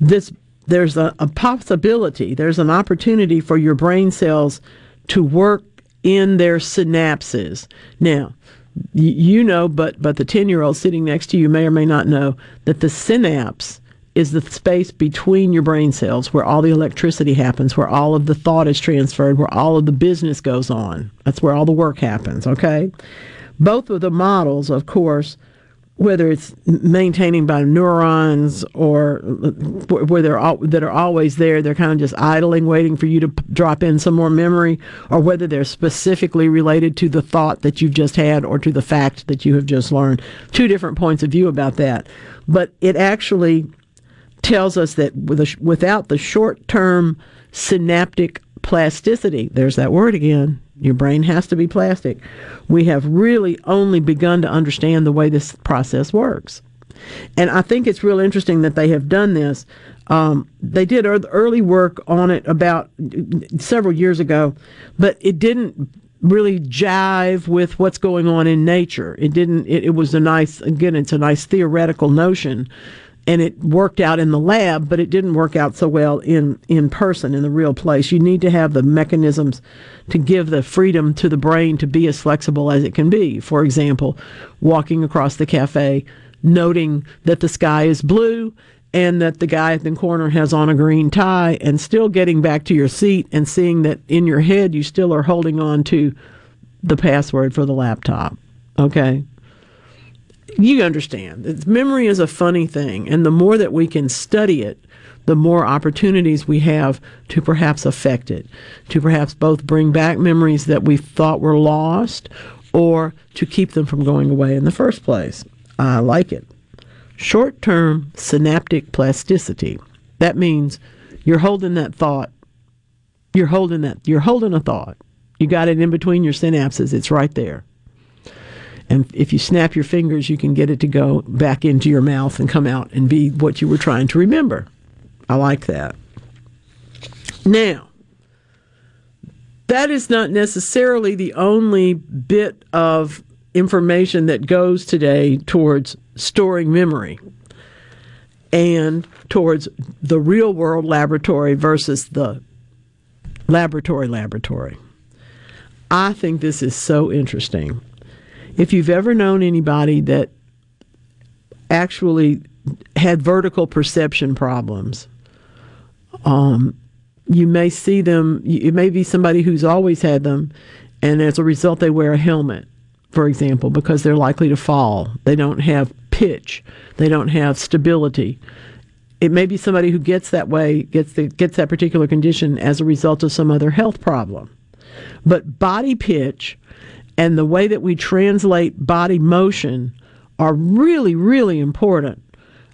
This There's a, a possibility, there's an opportunity for your brain cells to work in their synapses. Now, you know, but, but the 10 year old sitting next to you may or may not know that the synapse is the space between your brain cells where all the electricity happens, where all of the thought is transferred, where all of the business goes on. That's where all the work happens, okay? Both of the models, of course, whether it's maintaining by neurons or uh, where they're all, that are always there, they're kind of just idling, waiting for you to p- drop in some more memory, or whether they're specifically related to the thought that you've just had or to the fact that you have just learned. Two different points of view about that, but it actually tells us that without the short-term synaptic plasticity, there's that word again. Your brain has to be plastic. We have really only begun to understand the way this process works. And I think it's real interesting that they have done this. Um, they did early work on it about several years ago, but it didn't really jive with what's going on in nature. It didn't. It, it was a nice. Again, it's a nice theoretical notion, and it worked out in the lab, but it didn't work out so well in in person in the real place. You need to have the mechanisms to give the freedom to the brain to be as flexible as it can be. For example, walking across the cafe, noting that the sky is blue and that the guy at the corner has on a green tie and still getting back to your seat and seeing that in your head you still are holding on to the password for the laptop. Okay? You understand. It's- Memory is a funny thing, and the more that we can study it, the more opportunities we have to perhaps affect it, to perhaps both bring back memories that we thought were lost or to keep them from going away in the first place. I like it short term synaptic plasticity. That means you're holding that thought. You're holding that. You're holding a thought. You got it in between your synapses. It's right there. And if you snap your fingers, you can get it to go back into your mouth and come out and be what you were trying to remember. I like that. Now, that is not necessarily the only bit of information that goes today towards storing memory and towards the real world laboratory versus the laboratory laboratory. I think this is so interesting. If you've ever known anybody that actually had vertical perception problems, um, you may see them, it may be somebody who's always had them, and as a result, they wear a helmet, for example, because they're likely to fall. They don't have pitch, they don't have stability. It may be somebody who gets that way, gets the, gets that particular condition as a result of some other health problem. But body pitch and the way that we translate body motion are really, really important.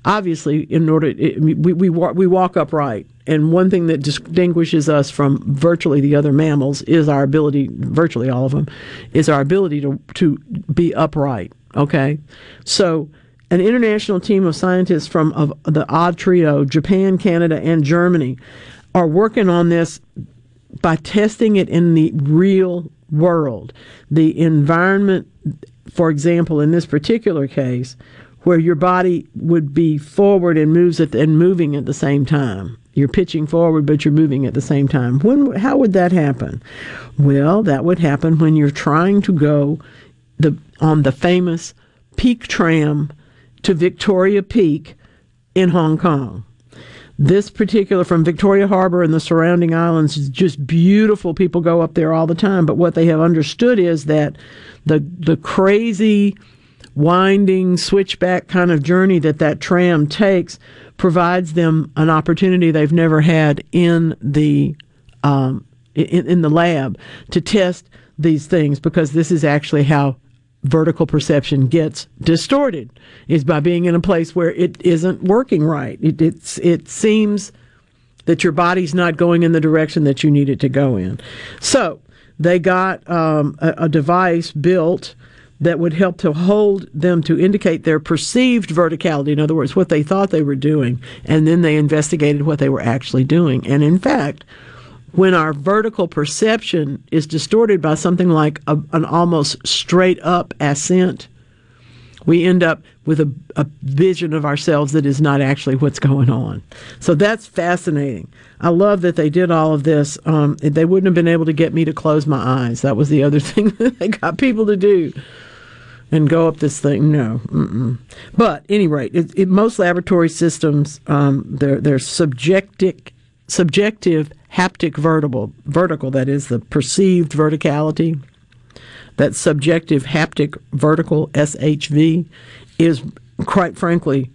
Obviously, in order it, we we walk, we walk upright, and one thing that distinguishes us from virtually the other mammals is our ability, virtually all of them, is our ability to to be upright. Okay, so an international team of scientists from of the odd trio, Japan, Canada, and Germany, are working on this by testing it in the real world. The environment, for example, in this particular case, where your body would be forward and moves at the, and moving at the same time. You're pitching forward, but you're moving at the same time. When? How would that happen? Well, that would happen when you're trying to go the on the famous Peak Tram to Victoria Peak in Hong Kong. This particular from Victoria Harbor and the surrounding islands is just beautiful. People go up there all the time. But what they have understood is that the the crazy winding switchback kind of journey that that tram takes provides them an opportunity they've never had in the um, in, in the lab to test these things because this is actually how vertical perception gets distorted is by being in a place where it isn't working right. It, it's, it seems that your body's not going in the direction that you need it to go in. So they got um, a, a device built that would help to hold them to indicate their perceived verticality. In other words, what they thought they were doing, and then they investigated what they were actually doing. And in fact, when our vertical perception is distorted by something like a, an almost straight up ascent, we end up with a, a, vision of ourselves that is not actually what's going on. So that's fascinating. I love that they did all of this. Um, they wouldn't have been able to get me to close my eyes. That was the other thing that they got people to do. And go up this thing? No. Mm-mm. But any rate, it, it, most laboratory systems, um, they're, they're subjective, subjective haptic vertical, vertical, that is the perceived verticality, that subjective haptic vertical, SHV, is quite frankly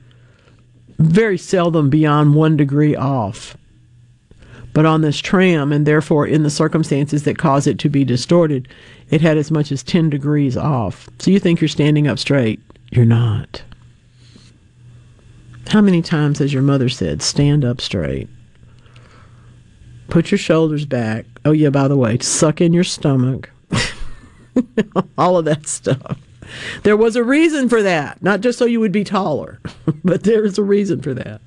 very seldom beyond one degree off. But on this tram, and therefore in the circumstances that cause it to be distorted, it had as much as 10 degrees off. So you think you're standing up straight. You're not. How many times has your mother said, stand up straight? Put your shoulders back. Oh, yeah, by the way, suck in your stomach. All of that stuff. There was a reason for that, not just so you would be taller, but there's a reason for that.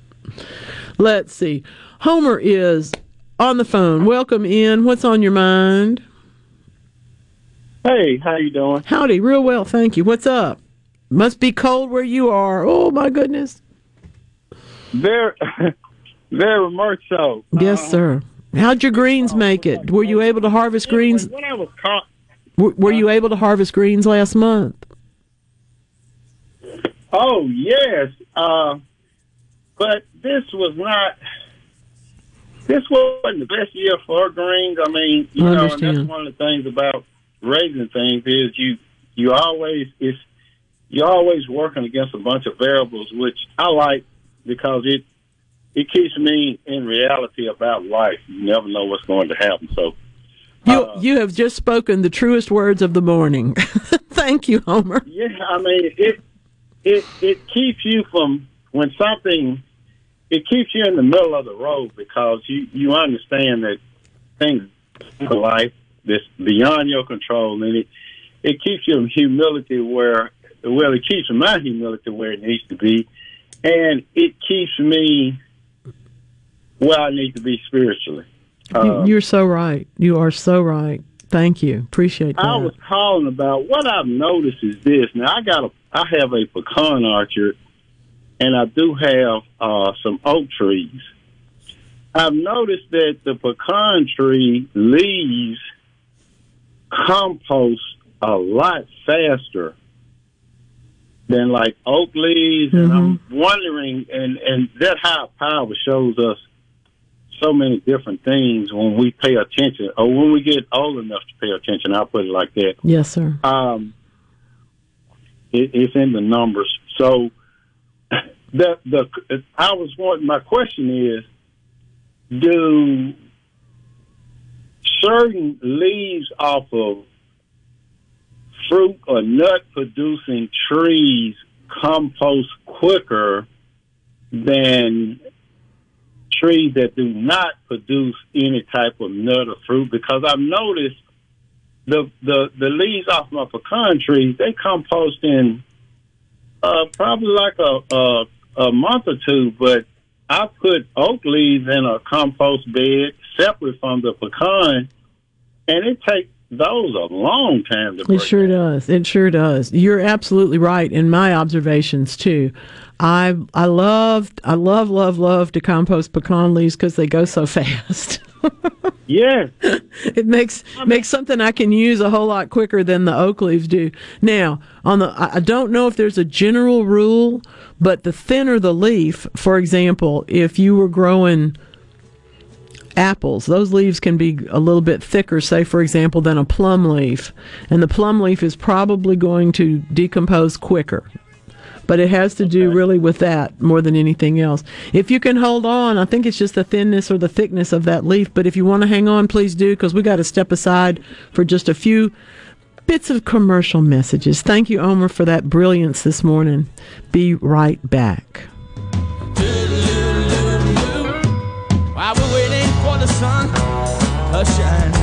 Let's see. Homer is on the phone. Welcome in. What's on your mind? Hey, how you doing? Howdy, real well, thank you. What's up? Must be cold where you are. Oh my goodness. Very, very much so. Yes, uh, sir. How'd your greens make it? Were you able to harvest greens? When I was caught, Were, were you able to harvest greens last month? oh yes, uh, but this was not. This wasn't the best year for greens. I mean, you I know, and that's one of the things about raising things is you you always it's you're always working against a bunch of variables, which I like because it it keeps me in reality about life. You never know what's going to happen. So You uh, you have just spoken the truest words of the morning. Thank you, Homer. yeah, I mean it it it keeps you from when something it keeps you in the middle of the road because you you understand that things in life that's beyond your control and it it keeps you in humility where well it keeps my humility where it needs to be and it keeps me where I need to be spiritually. Uh, you're so right. You are so right. Thank you. Appreciate that. I was calling about what I've noticed is this. Now I got a, I have a pecan orchard, and I do have uh, some oak trees. I've noticed that the pecan tree leaves compost a lot faster than like oak leaves, and I'm wondering, and and that high power shows us so many different things when we pay attention, or when we get old enough to pay attention. I'll put it like that. Yes, sir. Um, it, it's in the numbers. So the the I was wanting. My question is, do certain leaves off of fruit or nut producing trees compost quicker than trees that do not produce any type of nut or fruit because I've noticed the the the leaves off my pecan trees they compost in uh, probably like a, a a month or two, but I put oak leaves in a compost bed separate from the pecan, and it takes those a long time to It break. sure does. It sure does. You're absolutely right in my observations too. I I love I love love love to compost pecan leaves because they go so fast. yeah, it makes makes something I can use a whole lot quicker than the oak leaves do. Now, on the I I don't know if there's a general rule, but the thinner the leaf, for example, if you were growing apples, those leaves can be a little bit thicker, say for example, than a plum leaf, and the plum leaf is probably going to decompose quicker. But it has to do really with that more than anything else. If you can hold on, I think it's just the thinness or the thickness of that leaf. But if you want to hang on, please do, because we got to step aside for just a few bits of commercial messages. Thank you, Homer, for that brilliance this morning. Be right back. While we're waiting for the sun to shine,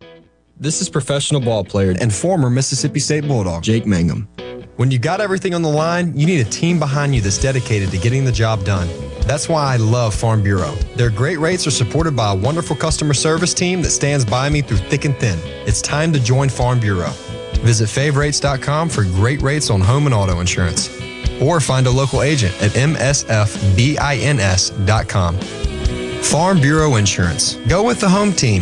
This is professional ball player and former Mississippi State Bulldog, Jake Mangum. When you got everything on the line, you need a team behind you that's dedicated to getting the job done. That's why I love Farm Bureau. Their great rates are supported by a wonderful customer service team that stands by me through thick and thin. It's time to join Farm Bureau. Visit favrates.com for great rates on home and auto insurance. Or find a local agent at msfbins.com. Farm Bureau Insurance. Go with the home team.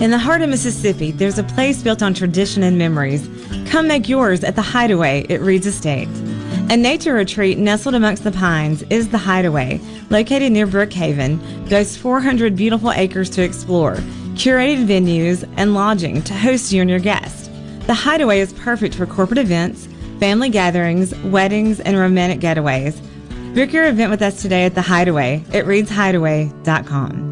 In the heart of Mississippi, there's a place built on tradition and memories. Come make yours at the Hideaway at Reed's Estate. A nature retreat nestled amongst the pines is the Hideaway, located near Brookhaven, boasts 400 beautiful acres to explore, curated venues, and lodging to host you and your guests. The Hideaway is perfect for corporate events, family gatherings, weddings, and romantic getaways. Book your event with us today at the Hideaway at reedshideaway.com.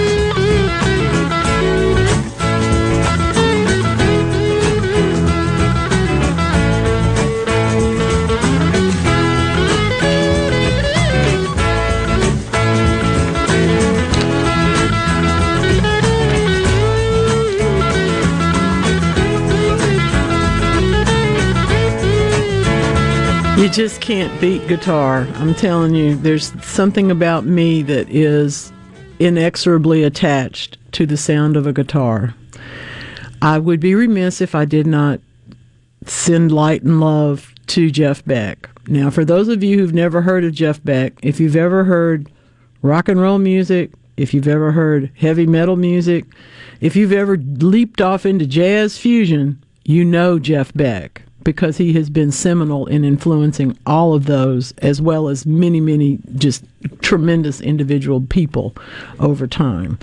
You just can't beat guitar. I'm telling you, there's something about me that is inexorably attached to the sound of a guitar. I would be remiss if I did not send light and love to Jeff Beck. Now, for those of you who've never heard of Jeff Beck, if you've ever heard rock and roll music, if you've ever heard heavy metal music, if you've ever leaped off into jazz fusion, you know Jeff Beck because he has been seminal in influencing all of those as well as many, many just tremendous individual people over time.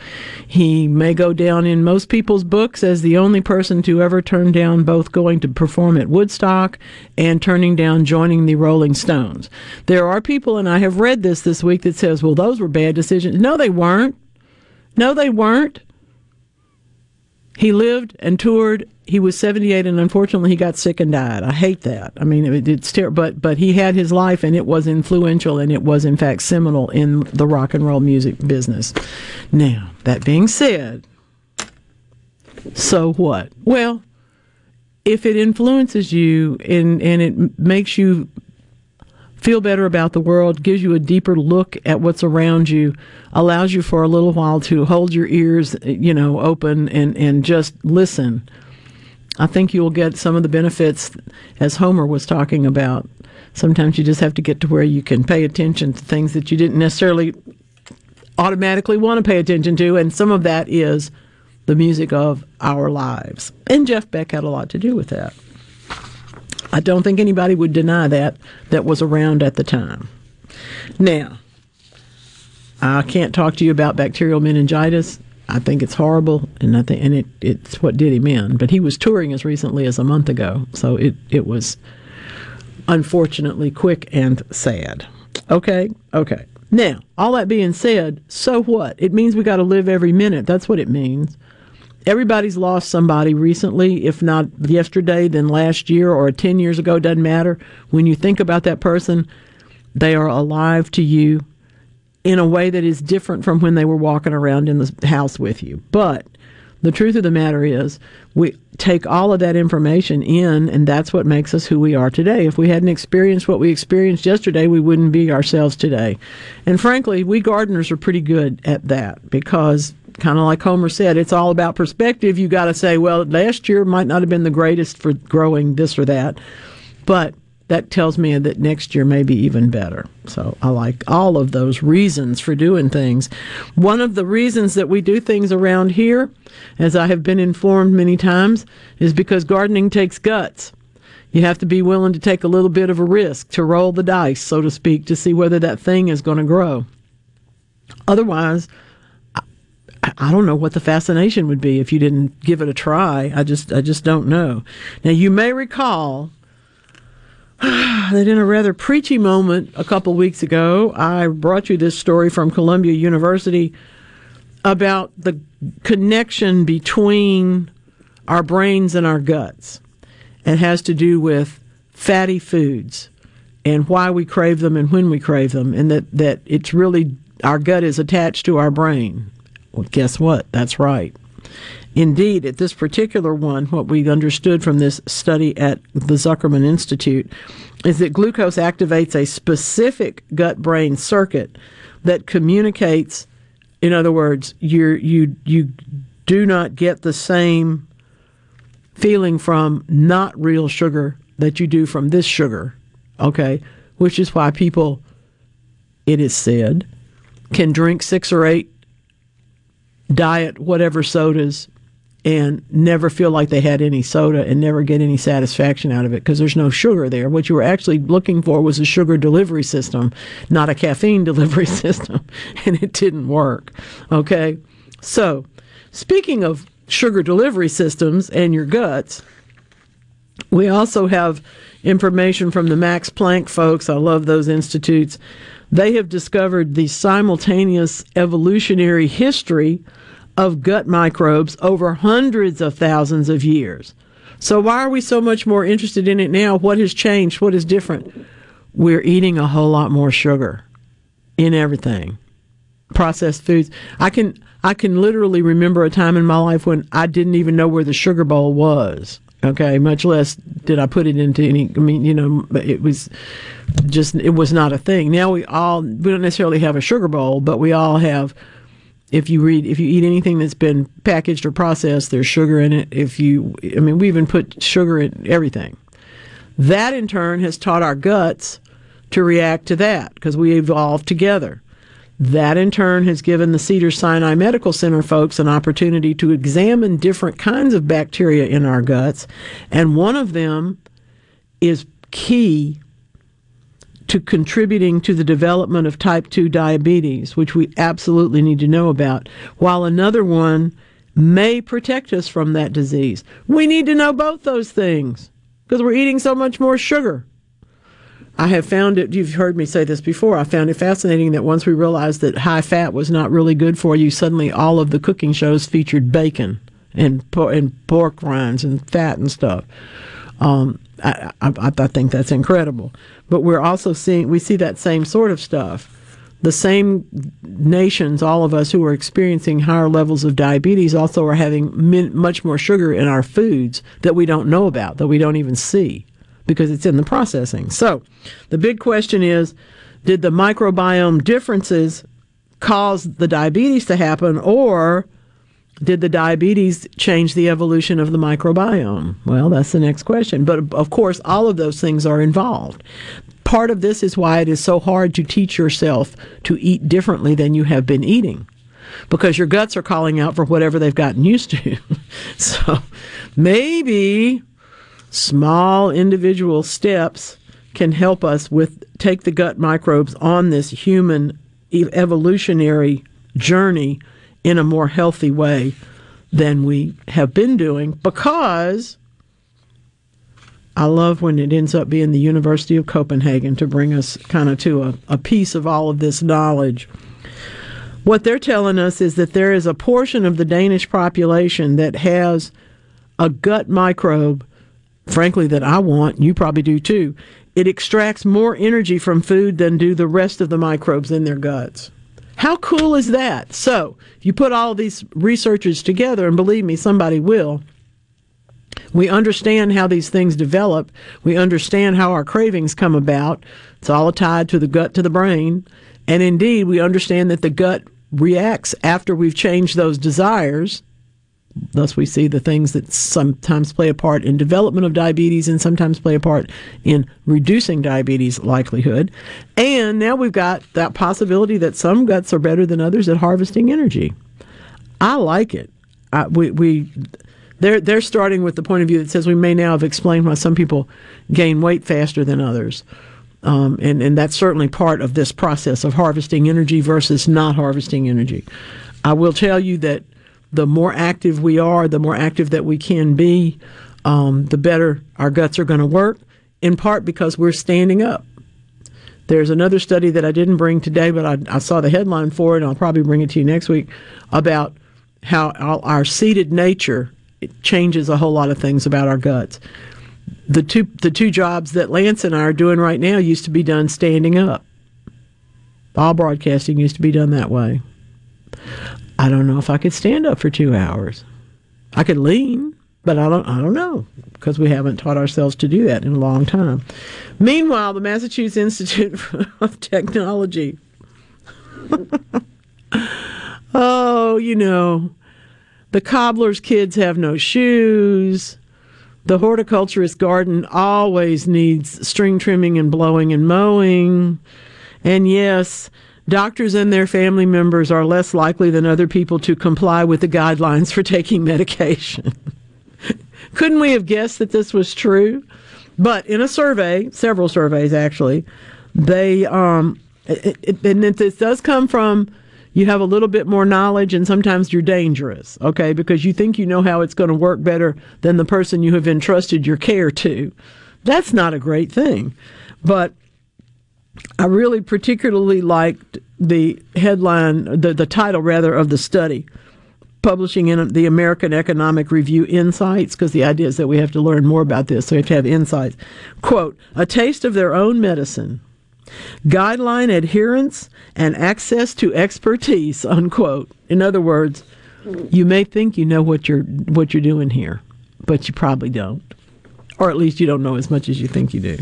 He may go down in most people's books as the only person to ever turn down both going to perform at Woodstock and turning down joining the Rolling Stones. There are people, and I have read this this week, that says, well, those were bad decisions. No, they weren't. No, they weren't. He lived and toured. He was 78, and unfortunately, he got sick and died. I hate that. I mean, it, it's terrible, but but he had his life, and it was influential, and it was in fact seminal in the rock and roll music business. Now, that being said, so what? Well, if it influences you and and it makes you feel better about the world, gives you a deeper look at what's around you, allows you for a little while to hold your ears, you know, open and, and just listen. I think you'll get some of the benefits as Homer was talking about. Sometimes you just have to get to where you can pay attention to things that you didn't necessarily automatically want to pay attention to, and some of that is the music of our lives. And Jeff Beck had a lot to do with that. I don't think anybody would deny that that was around at the time. Now, I can't talk to you about bacterial meningitis. I think it's horrible, and I think, and it, it's what did him in. But he was touring as recently as a month ago, so it, it was unfortunately quick and sad. Okay, okay. Now, all that being said, so what? It means we got to live every minute. That's what it means. Everybody's lost somebody recently, if not yesterday, then last year or 10 years ago, doesn't matter. When you think about that person, they are alive to you in a way that is different from when they were walking around in the house with you. But the truth of the matter is, we take all of that information in, and that's what makes us who we are today. If we hadn't experienced what we experienced yesterday, we wouldn't be ourselves today. And frankly, we gardeners are pretty good at that because, kind of like Homer said, it's all about perspective. You got to say, well, last year might not have been the greatest for growing this or that, but that tells me that next year may be even better. So I like all of those reasons for doing things. One of the reasons that we do things around here, as I have been informed many times, is because gardening takes guts. You have to be willing to take a little bit of a risk, to roll the dice, so to speak, to see whether that thing is going to grow. Otherwise, I don't know what the fascination would be if you didn't give it a try. I just I just don't know. Now you may recall that in a rather preachy moment a couple weeks ago, I brought you this story from Columbia University about the connection between our brains and our guts. It has to do with fatty foods and why we crave them and when we crave them, and that, that it's really our gut is attached to our brain. Well, guess what? That's right. Indeed, at this particular one, what we understood from this study at the Zuckerman Institute is that glucose activates a specific gut brain circuit that communicates, in other words, you you you do not get the same feeling from not real sugar that you do from this sugar. Okay? Which is why people, it is said, can drink six or eight diet whatever sodas and never feel like they had any soda and never get any satisfaction out of it because there's no sugar there. What you were actually looking for was a sugar delivery system, not a caffeine delivery system, and it didn't work. Okay? So, speaking of sugar delivery systems and your guts, we also have information from the Max Planck folks. I love those institutes. They have discovered the simultaneous evolutionary history of gut microbes over hundreds of thousands of years. So, why are we so much more interested in it now? What has changed? What is different? We're eating a whole lot more sugar in everything. Processed foods. I can I can literally remember a time in my life when I didn't even know where the sugar bowl was. Okay, much less did I put it into any. I mean, you know, it was just it was not a thing. Now we all we don't necessarily have a sugar bowl, but we all have if you read if you eat anything that's been packaged or processed there's sugar in it. If you i mean we even put sugar in everything. That in turn has taught our guts to react to that because we evolved together. That in turn has given the Cedars-Sinai medical center folks an opportunity to examine different kinds of bacteria in our guts and one of them is key to contributing to the development of type 2 diabetes, which we absolutely need to know about, while another one may protect us from that disease. We need to know both those things because we're eating so much more sugar. I have found it, you've heard me say this before, I found it fascinating that once we realized that high fat was not really good for you, suddenly all of the cooking shows featured bacon and, and pork rinds and fat and stuff. Um, I, I, I think that's incredible. But we're also seeing, we see that same sort of stuff. The same nations, all of us who are experiencing higher levels of diabetes, also are having min, much more sugar in our foods that we don't know about, that we don't even see because it's in the processing. So the big question is did the microbiome differences cause the diabetes to happen, or did the diabetes change the evolution of the microbiome? Well, that's the next question. But of course, all of those things are involved. part of this is why it is so hard to teach yourself to eat differently than you have been eating because your guts are calling out for whatever they've gotten used to. so maybe small individual steps can help us with take the gut microbes on this human evolutionary journey in a more healthy way than we have been doing because I love when it ends up being the University of Copenhagen to bring us kind of to a, a piece of all of this knowledge. What they're telling us is that there is a portion of the Danish population that has a gut microbe, frankly, that I want. You probably do too. It extracts more energy from food than do the rest of the microbes in their guts. How cool is that? So, if you put all these researchers together, and believe me, somebody will, we understand how these things develop. We understand how our cravings come about. It's all tied to the gut to the brain. And indeed, we understand that the gut reacts after we've changed those desires. Thus, we see the things that sometimes play a part in development of diabetes and sometimes play a part in reducing diabetes likelihood. And now we've got that possibility that some guts are better than others at harvesting energy. I like it. I, we, we they're they're starting with the point of view that says we may now have explained why some people gain weight faster than others. Um, and, and that's certainly part of this process of harvesting energy versus not harvesting energy. I will tell you that the more active we are, the more active that we can be, um, the better our guts are going to work, in part because we're standing up. There's another study that I didn't bring today, but I, I saw the headline for it, and I'll probably bring it to you next week about how our, seated nature changes a whole lot of things about our guts the two the two jobs that Lance and I are doing right now used to be done standing up. All broadcasting used to be done that way. I don't know if I could stand up for two hours. I could lean, but I don't I don't know because we haven't taught ourselves to do that in a long time. Meanwhile, the Massachusetts Institute of Technology. oh, you know, the cobbler's kids have no shoes the horticulturist garden always needs string trimming and blowing and mowing. And yes, doctors and their family members are less likely than other people to comply with the guidelines for taking medication. Couldn't we have guessed that this was true? But in a survey, several surveys actually, they um, it, it, and this does come from you have a little bit more knowledge and sometimes you're dangerous, okay, because you think you know how it's going to work better than the person you have entrusted your care to. That's not a great thing. But I really particularly liked the headline, the, the title rather, of the study publishing in the American Economic Review Insights, because the idea is that we have to learn more about this, so we have to have insights. Quote, a taste of their own medicine guideline adherence and access to expertise unquote in other words you may think you know what you're what you're doing here but you probably don't or at least you don't know as much as you think you do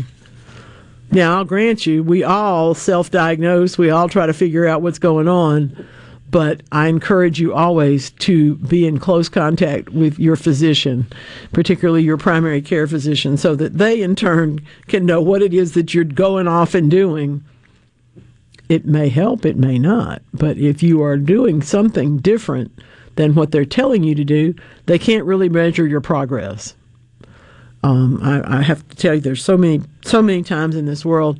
now i'll grant you we all self-diagnose we all try to figure out what's going on but I encourage you always to be in close contact with your physician, particularly your primary care physician, so that they in turn can know what it is that you're going off and doing. It may help, it may not, but if you are doing something different than what they're telling you to do, they can't really measure your progress. Um, I, I have to tell you, there's so many, so many times in this world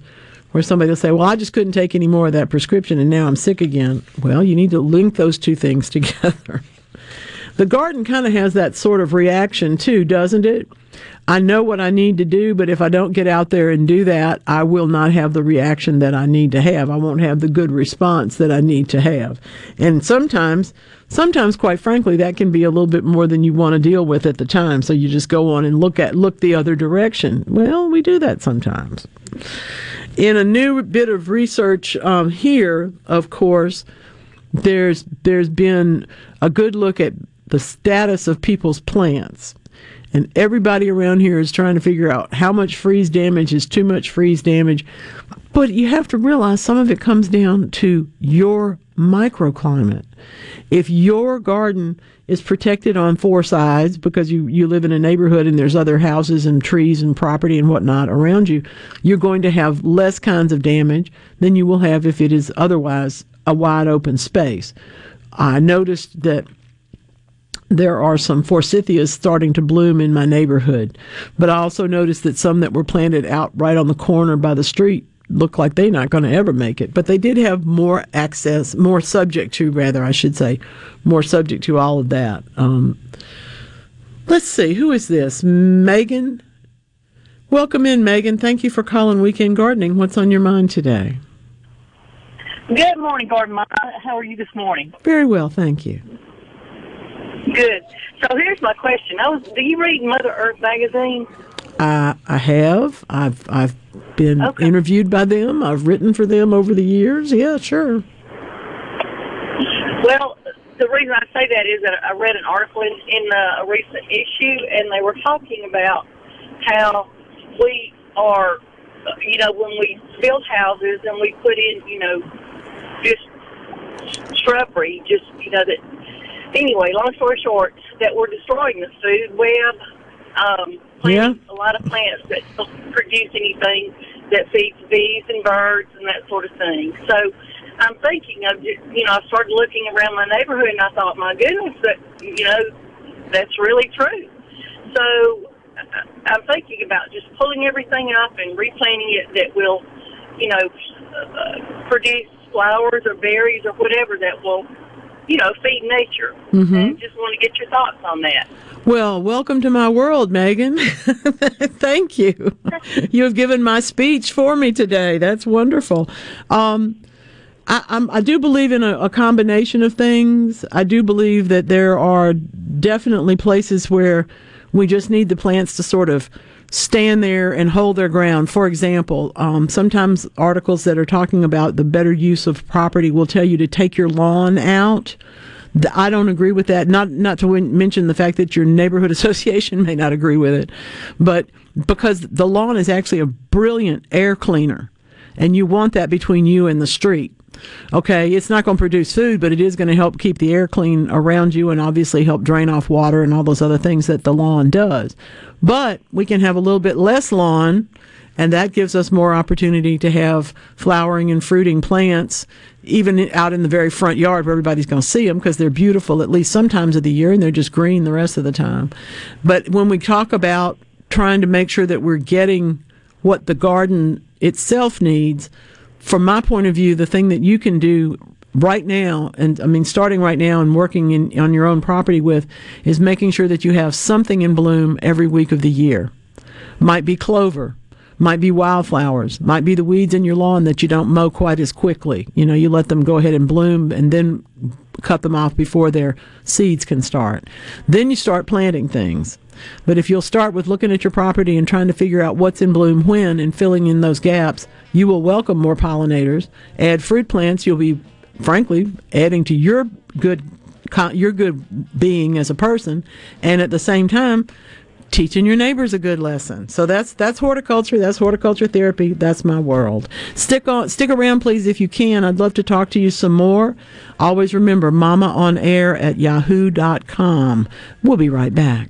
where somebody will say, Well, I just couldn't take any more of that prescription and now I'm sick again. Well, you need to link those two things together. the garden kind of has that sort of reaction too, doesn't it? I know what I need to do, but if I don't get out there and do that, I will not have the reaction that I need to have. I won't have the good response that I need to have. And sometimes, sometimes, quite frankly, that can be a little bit more than you want to deal with at the time. So you just go on and look at, look the other direction. Well, we do that sometimes. In a new bit of research um, here, of course, there's there's been a good look at the status of people's plants. And everybody around here is trying to figure out how much freeze damage is too much freeze damage. But you have to realize some of it comes down to your microclimate. If your garden is protected on four sides because you, you live in a neighborhood and there's other houses and trees and property and whatnot around you, you're going to have less kinds of damage than you will have if it is otherwise a wide open space. I noticed that there are some forsythias starting to bloom in my neighborhood. But I also noticed that some that were planted out right on the corner by the street look like they're not going to ever make it. But they did have more access, more subject to, rather, I should say, more subject to all of that. Um, let's see, who is this? Megan? Welcome in, Megan. Thank you for calling Weekend Gardening. What's on your mind today? Good morning, Garden Mama. How are you this morning? Very well, thank you. Good. So here's my question. I was. Do you read Mother Earth magazine? I I have. I've I've been interviewed by them. I've written for them over the years. Yeah, sure. Well, the reason I say that is that I read an article in, in a recent issue, and they were talking about how we are, you know, when we build houses and we put in, you know, just shrubbery, just you know that. Anyway, long story short, that we're destroying the food web. Um, planting a lot of plants that don't produce anything that feeds bees and birds and that sort of thing. So I'm thinking of, you know, I started looking around my neighborhood and I thought, my goodness, that, you know, that's really true. So I'm thinking about just pulling everything up and replanting it that will, you know, uh, produce flowers or berries or whatever that will, you know, feed nature. Mhm. And just want to get your thoughts on that. Well, welcome to my world, Megan. Thank you. You have given my speech for me today. That's wonderful. Um, I, I'm, I do believe in a, a combination of things. I do believe that there are definitely places where we just need the plants to sort of stand there and hold their ground. For example, um, sometimes articles that are talking about the better use of property will tell you to take your lawn out. I don't agree with that. Not not to mention the fact that your neighborhood association may not agree with it, but because the lawn is actually a brilliant air cleaner, and you want that between you and the street. Okay, it's not going to produce food, but it is going to help keep the air clean around you and obviously help drain off water and all those other things that the lawn does. But we can have a little bit less lawn, and that gives us more opportunity to have flowering and fruiting plants, even out in the very front yard where everybody's going to see them because they're beautiful at least sometimes of the year and they're just green the rest of the time. But when we talk about trying to make sure that we're getting what the garden itself needs, from my point of view, the thing that you can do right now, and I mean, starting right now and working in, on your own property with, is making sure that you have something in bloom every week of the year. Might be clover, might be wildflowers, might be the weeds in your lawn that you don't mow quite as quickly. You know, you let them go ahead and bloom and then cut them off before their seeds can start. Then you start planting things. But if you'll start with looking at your property and trying to figure out what's in bloom when and filling in those gaps, you will welcome more pollinators. Add fruit plants, you'll be, frankly, adding to your good, your good being as a person, and at the same time, teaching your neighbors a good lesson. So that's that's horticulture. That's horticulture therapy. That's my world. Stick on, stick around, please, if you can. I'd love to talk to you some more. Always remember, Mama on Air at yahoo.com. We'll be right back.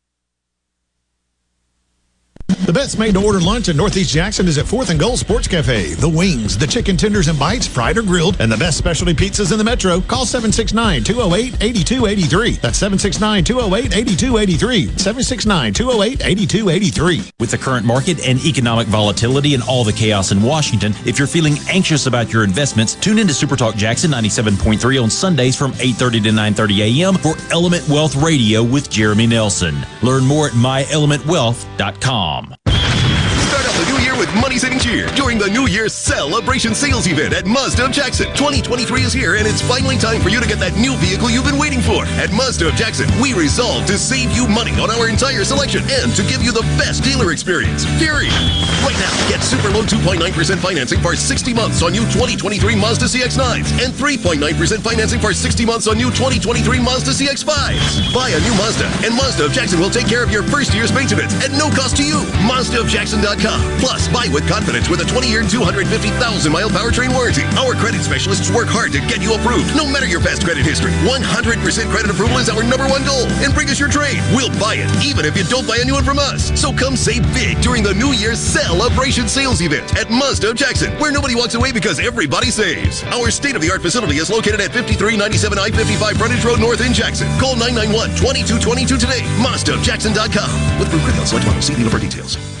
The best made to order lunch in Northeast Jackson is at 4th and Goal Sports Cafe. The wings, the chicken tenders and bites, fried or grilled, and the best specialty pizzas in the metro. Call 769 208 8283. That's 769 208 8283. 769 208 8283. With the current market and economic volatility and all the chaos in Washington, if you're feeling anxious about your investments, tune in to Super Talk Jackson 97.3 on Sundays from 8:30 to 9:30 a.m. for Element Wealth Radio with Jeremy Nelson. Learn more at myelementwealth.com. Start up the new with money saving cheer during the New Year's Celebration Sales Event at Mazda of Jackson. 2023 is here, and it's finally time for you to get that new vehicle you've been waiting for. At Mazda of Jackson, we resolve to save you money on our entire selection and to give you the best dealer experience. Period. Right now, get super low 2.9% financing for 60 months on new 2023 Mazda CX-9s and 3.9% financing for 60 months on new 2023 Mazda CX-5s. Buy a new Mazda, and Mazda of Jackson will take care of your first year's maintenance at no cost to you. MazdaofJackson.com. Plus, buy with confidence with a 20-year, 250,000-mile powertrain warranty. Our credit specialists work hard to get you approved, no matter your past credit history. 100% credit approval is our number one goal. And bring us your trade. We'll buy it, even if you don't buy a new one from us. So come save big during the New Year's Celebration Sales Event at Mazda of Jackson, where nobody walks away because everybody saves. Our state-of-the-art facility is located at 5397 I-55 Frontage Road North in Jackson. Call 991-2222 today. MazdaofJackson.com. With Blue Credit, select model. See dealer for details.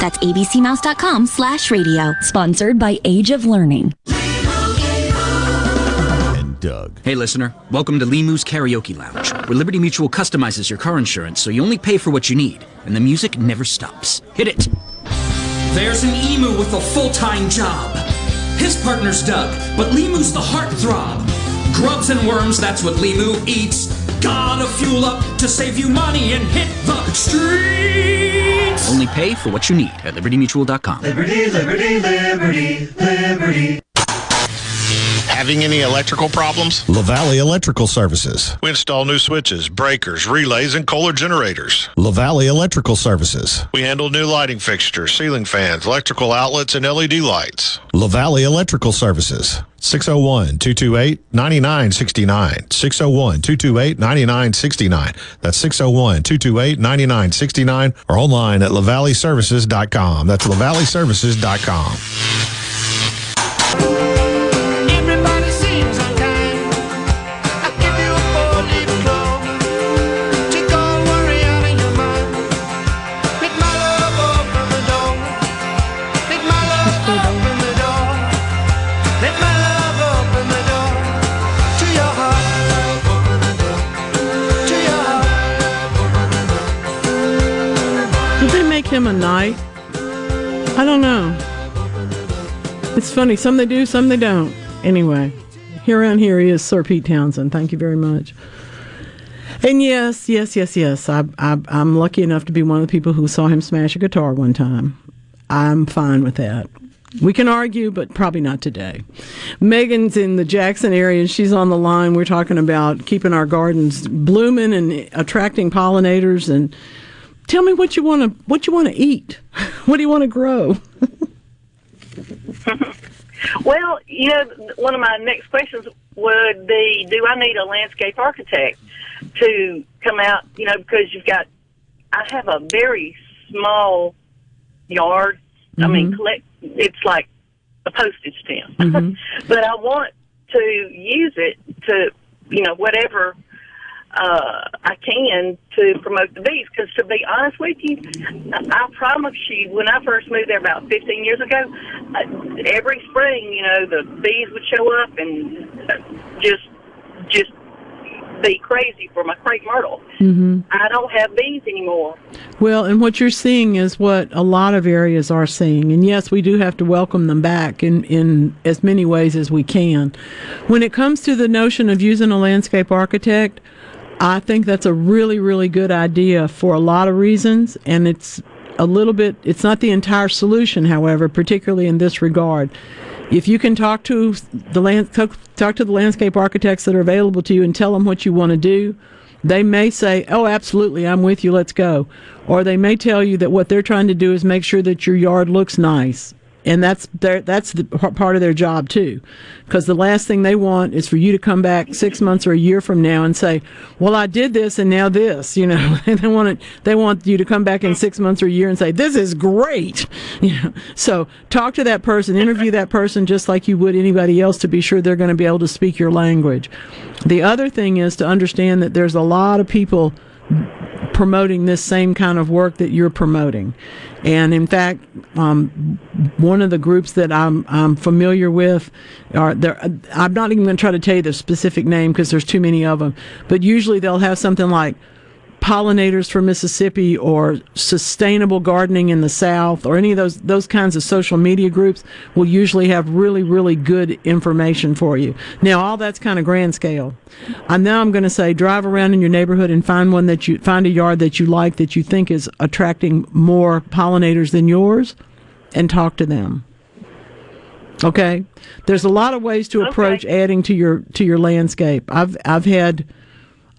That's abcmouse.com slash radio. Sponsored by Age of Learning. And Doug. Hey, listener. Welcome to Limu's Karaoke Lounge, where Liberty Mutual customizes your car insurance so you only pay for what you need, and the music never stops. Hit it. There's an emu with a full-time job. His partner's Doug, but Limu's the heartthrob. Grubs and worms, that's what Limu eats. Gotta fuel up to save you money and hit the streets. Only pay for what you need at libertymutual.com. Liberty, liberty, liberty, liberty. Having any electrical problems? LaValley Electrical Services. We install new switches, breakers, relays, and Kohler generators. LaValley Electrical Services. We handle new lighting fixtures, ceiling fans, electrical outlets, and LED lights. LaValley Electrical Services. 601 228 9969. 601 228 9969. That's 601 228 9969 or online at lavalleyservices.com. That's lavalleyservices.com. I don't know. It's funny. Some they do, some they don't. Anyway, here around here he is Sir Pete Townshend. Thank you very much. And yes, yes, yes, yes. I, I, I'm lucky enough to be one of the people who saw him smash a guitar one time. I'm fine with that. We can argue, but probably not today. Megan's in the Jackson area and she's on the line. We're talking about keeping our gardens blooming and attracting pollinators. And tell me what you want to what you want to eat. What do you want to grow? Well, you know, one of my next questions would be, do I need a landscape architect to come out? You know, because you've got, I have a very small yard. I mean, Mhm. collect. It's like a postage stamp, Mhm. but I want to use it to, you know, whatever uh, I can to promote the bees. Because to be honest with you, I, I promise you, when I first moved there about 15 years ago, uh, every spring, you know, the bees would show up and just, just be crazy for my crepe myrtle. hmm I don't have bees anymore. Well, and what you're seeing is what a lot of areas are seeing. And yes, we do have to welcome them back in, in as many ways as we can. When it comes to the notion of using a landscape architect, I think that's a really, really good idea for a lot of reasons. And it's a little bit, it's not the entire solution, however, particularly in this regard. If you can talk to the land, talk, talk to the landscape architects that are available to you and tell them what you want to do, they may say, "Oh, absolutely, I'm with you. Let's go," or they may tell you that what they're trying to do is make sure that your yard looks nice, and that's their that's the part of their job too, because the last thing they want is for you to come back six months or a year from now and say, "Well, I did this and now this," you know. they want it, they want you to come back in six months or a year and say, "This is great," you know. So talk to that person, interview that person just like you would anybody else to be sure they're going to be able to speak your language. The other thing is to understand that there's a lot of people promoting this same kind of work that you're promoting. And in fact, um, one of the groups that I'm, I'm familiar with are there. I'm not even going to try to tell you the specific name because there's too many of them. But usually they'll have something like pollinators for Mississippi or sustainable gardening in the South or any of those those kinds of social media groups will usually have really really good information for you. Now all that's kind of grand scale. And now I'm going to say drive around in your neighborhood and find one that you find a yard that you like that you think is attracting more pollinators than yours and talk to them. Okay? There's a lot of ways to approach adding to your to your landscape. I've I've had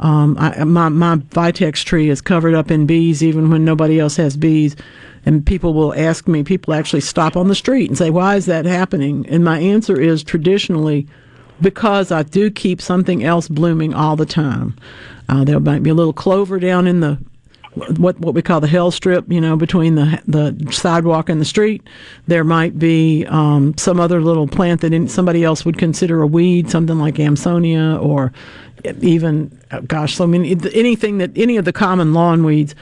um, I, my my vitex tree is covered up in bees even when nobody else has bees, and people will ask me. People actually stop on the street and say, "Why is that happening?" And my answer is traditionally because I do keep something else blooming all the time. Uh, there might be a little clover down in the what what we call the hell strip, you know, between the the sidewalk and the street. There might be um, some other little plant that somebody else would consider a weed, something like Amsonia or even uh, gosh, so mean anything that any of the common lawn weeds.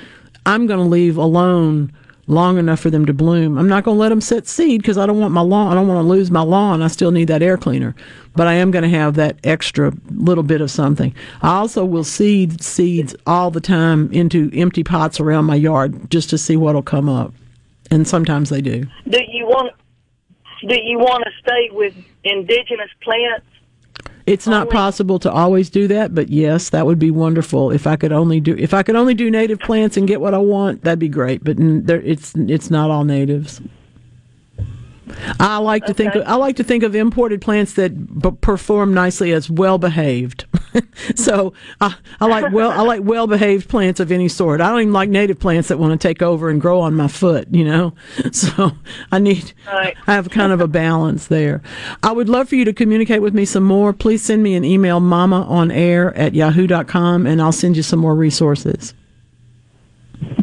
I'm going to leave alone long enough for them to bloom. I'm not going to let them set seed because I don't want my lawn. I don't want to lose my lawn. I still need that air cleaner, but I am going to have that extra little bit of something. I also will seed seeds all the time into empty pots around my yard just to see what'll come up, and sometimes they do. Do you want? Do you want to stay with indigenous plants? It's not possible to always do that, but yes, that would be wonderful. If I could only do if I could only do native plants and get what I want, that'd be great. But there, it's it's not all natives. I like to think of, I like to think of imported plants that b- perform nicely as well behaved. so I, I like well I like well behaved plants of any sort. I don't even like native plants that want to take over and grow on my foot. You know, so I need I have kind of a balance there. I would love for you to communicate with me some more. Please send me an email, mama on air at yahoo.com, and I'll send you some more resources.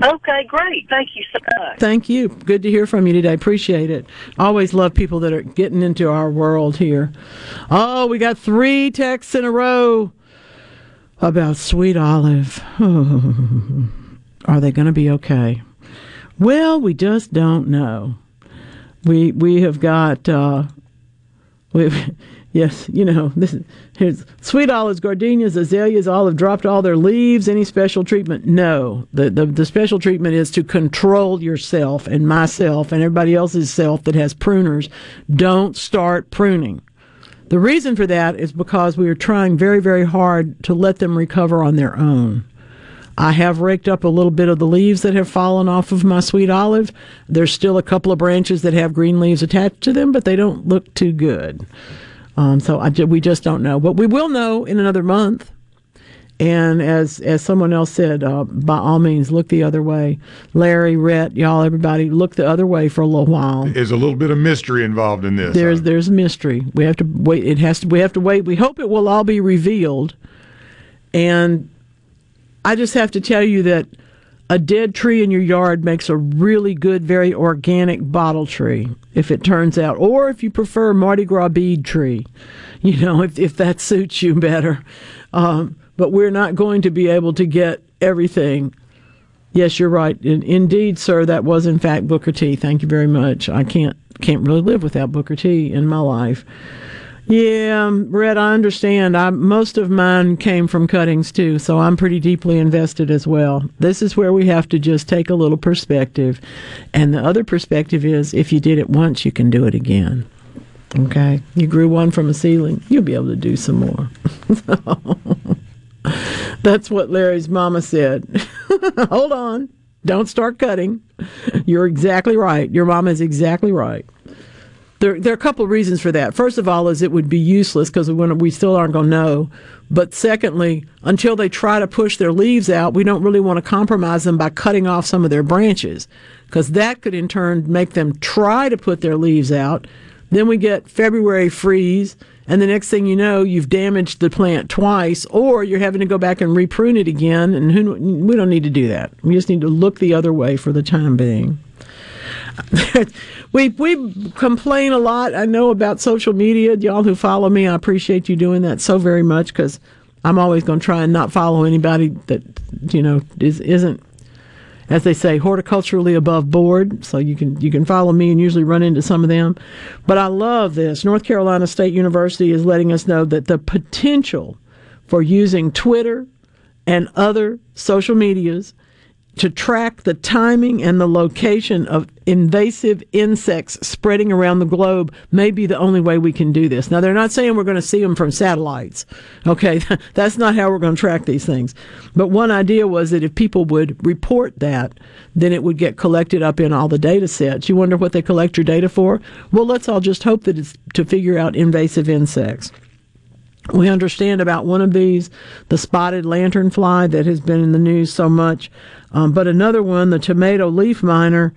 Okay, great. Thank you so much. Thank you. Good to hear from you today. Appreciate it. Always love people that are getting into our world here. Oh, we got three texts in a row about Sweet Olive. are they going to be okay? Well, we just don't know. We we have got uh, we yes, you know this is here's sweet olives, gardenias, azaleas, all have dropped all their leaves. Any special treatment? No. The, the the special treatment is to control yourself and myself and everybody else's self that has pruners. Don't start pruning. The reason for that is because we are trying very, very hard to let them recover on their own. I have raked up a little bit of the leaves that have fallen off of my sweet olive. There's still a couple of branches that have green leaves attached to them, but they don't look too good. Um, so I, we just don't know, but we will know in another month. And as as someone else said, uh, by all means, look the other way. Larry, Rhett, y'all, everybody, look the other way for a little while. There's a little bit of mystery involved in this. There's there's mystery. We have to wait. It has to. We have to wait. We hope it will all be revealed. And I just have to tell you that a dead tree in your yard makes a really good, very organic bottle tree. If it turns out, or if you prefer Mardi Gras bead tree, you know, if if that suits you better. Um, but we're not going to be able to get everything. Yes, you're right. In, indeed, sir, that was in fact Booker T. Thank you very much. I can't can't really live without Booker T. in my life. Yeah, um, Red, I understand. I, most of mine came from cuttings too, so I'm pretty deeply invested as well. This is where we have to just take a little perspective. And the other perspective is if you did it once, you can do it again. Okay? You grew one from a ceiling, you'll be able to do some more. That's what Larry's mama said. Hold on. Don't start cutting. You're exactly right. Your mama is exactly right. There, there are a couple of reasons for that. First of all, is it would be useless because we, we still aren't going to know. But secondly, until they try to push their leaves out, we don't really want to compromise them by cutting off some of their branches because that could in turn make them try to put their leaves out. Then we get February freeze, and the next thing you know, you've damaged the plant twice, or you're having to go back and reprune it again. And who, we don't need to do that. We just need to look the other way for the time being. we we complain a lot. I know about social media. Y'all who follow me, I appreciate you doing that so very much because I'm always going to try and not follow anybody that you know is isn't, as they say, horticulturally above board. So you can you can follow me and usually run into some of them. But I love this. North Carolina State University is letting us know that the potential for using Twitter and other social medias to track the timing and the location of invasive insects spreading around the globe may be the only way we can do this. Now, they're not saying we're going to see them from satellites. Okay, that's not how we're going to track these things. But one idea was that if people would report that, then it would get collected up in all the data sets. You wonder what they collect your data for? Well, let's all just hope that it's to figure out invasive insects. We understand about one of these, the spotted lanternfly that has been in the news so much. Um, but another one, the tomato leaf miner,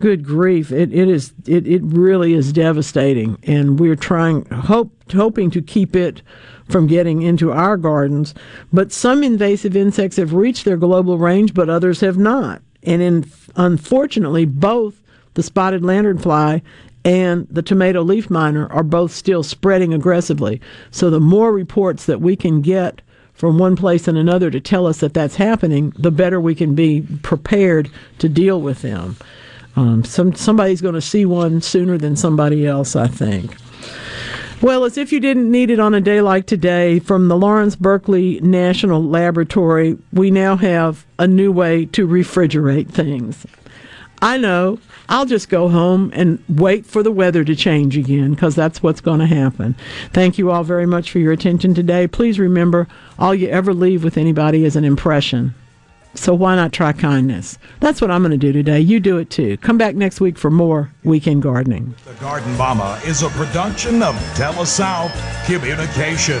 good grief, it, it is it, it really is devastating. And we're trying hope hoping to keep it from getting into our gardens. But some invasive insects have reached their global range, but others have not. And in, unfortunately, both the spotted lanternfly and the tomato leaf miner are both still spreading aggressively. So the more reports that we can get from one place and another to tell us that that's happening, the better we can be prepared to deal with them. Um, some somebody's going to see one sooner than somebody else, I think. Well, as if you didn't need it on a day like today, from the Lawrence Berkeley National Laboratory, we now have a new way to refrigerate things. I know. I'll just go home and wait for the weather to change again because that's what's going to happen. Thank you all very much for your attention today. Please remember, all you ever leave with anybody is an impression. So why not try kindness? That's what I'm going to do today. You do it too. Come back next week for more Weekend Gardening. The Garden Mama is a production of TeleSouth Communication.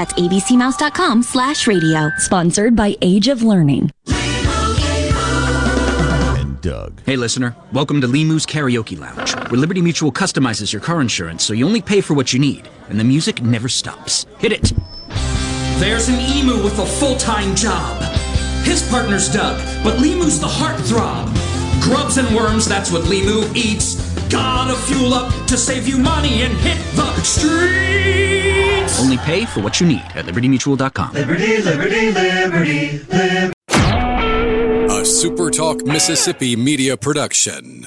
That's abcmouse.com slash radio. Sponsored by Age of Learning. And Doug. Hey, listener. Welcome to Limu's Karaoke Lounge, where Liberty Mutual customizes your car insurance so you only pay for what you need, and the music never stops. Hit it. There's an emu with a full-time job. His partner's Doug, but Limu's the heartthrob. Grubs and worms, that's what Limu eats. Gotta fuel up to save you money and hit the streets. Only pay for what you need at libertymutual.com. Liberty, liberty, liberty, liberty. A SuperTalk Mississippi media production.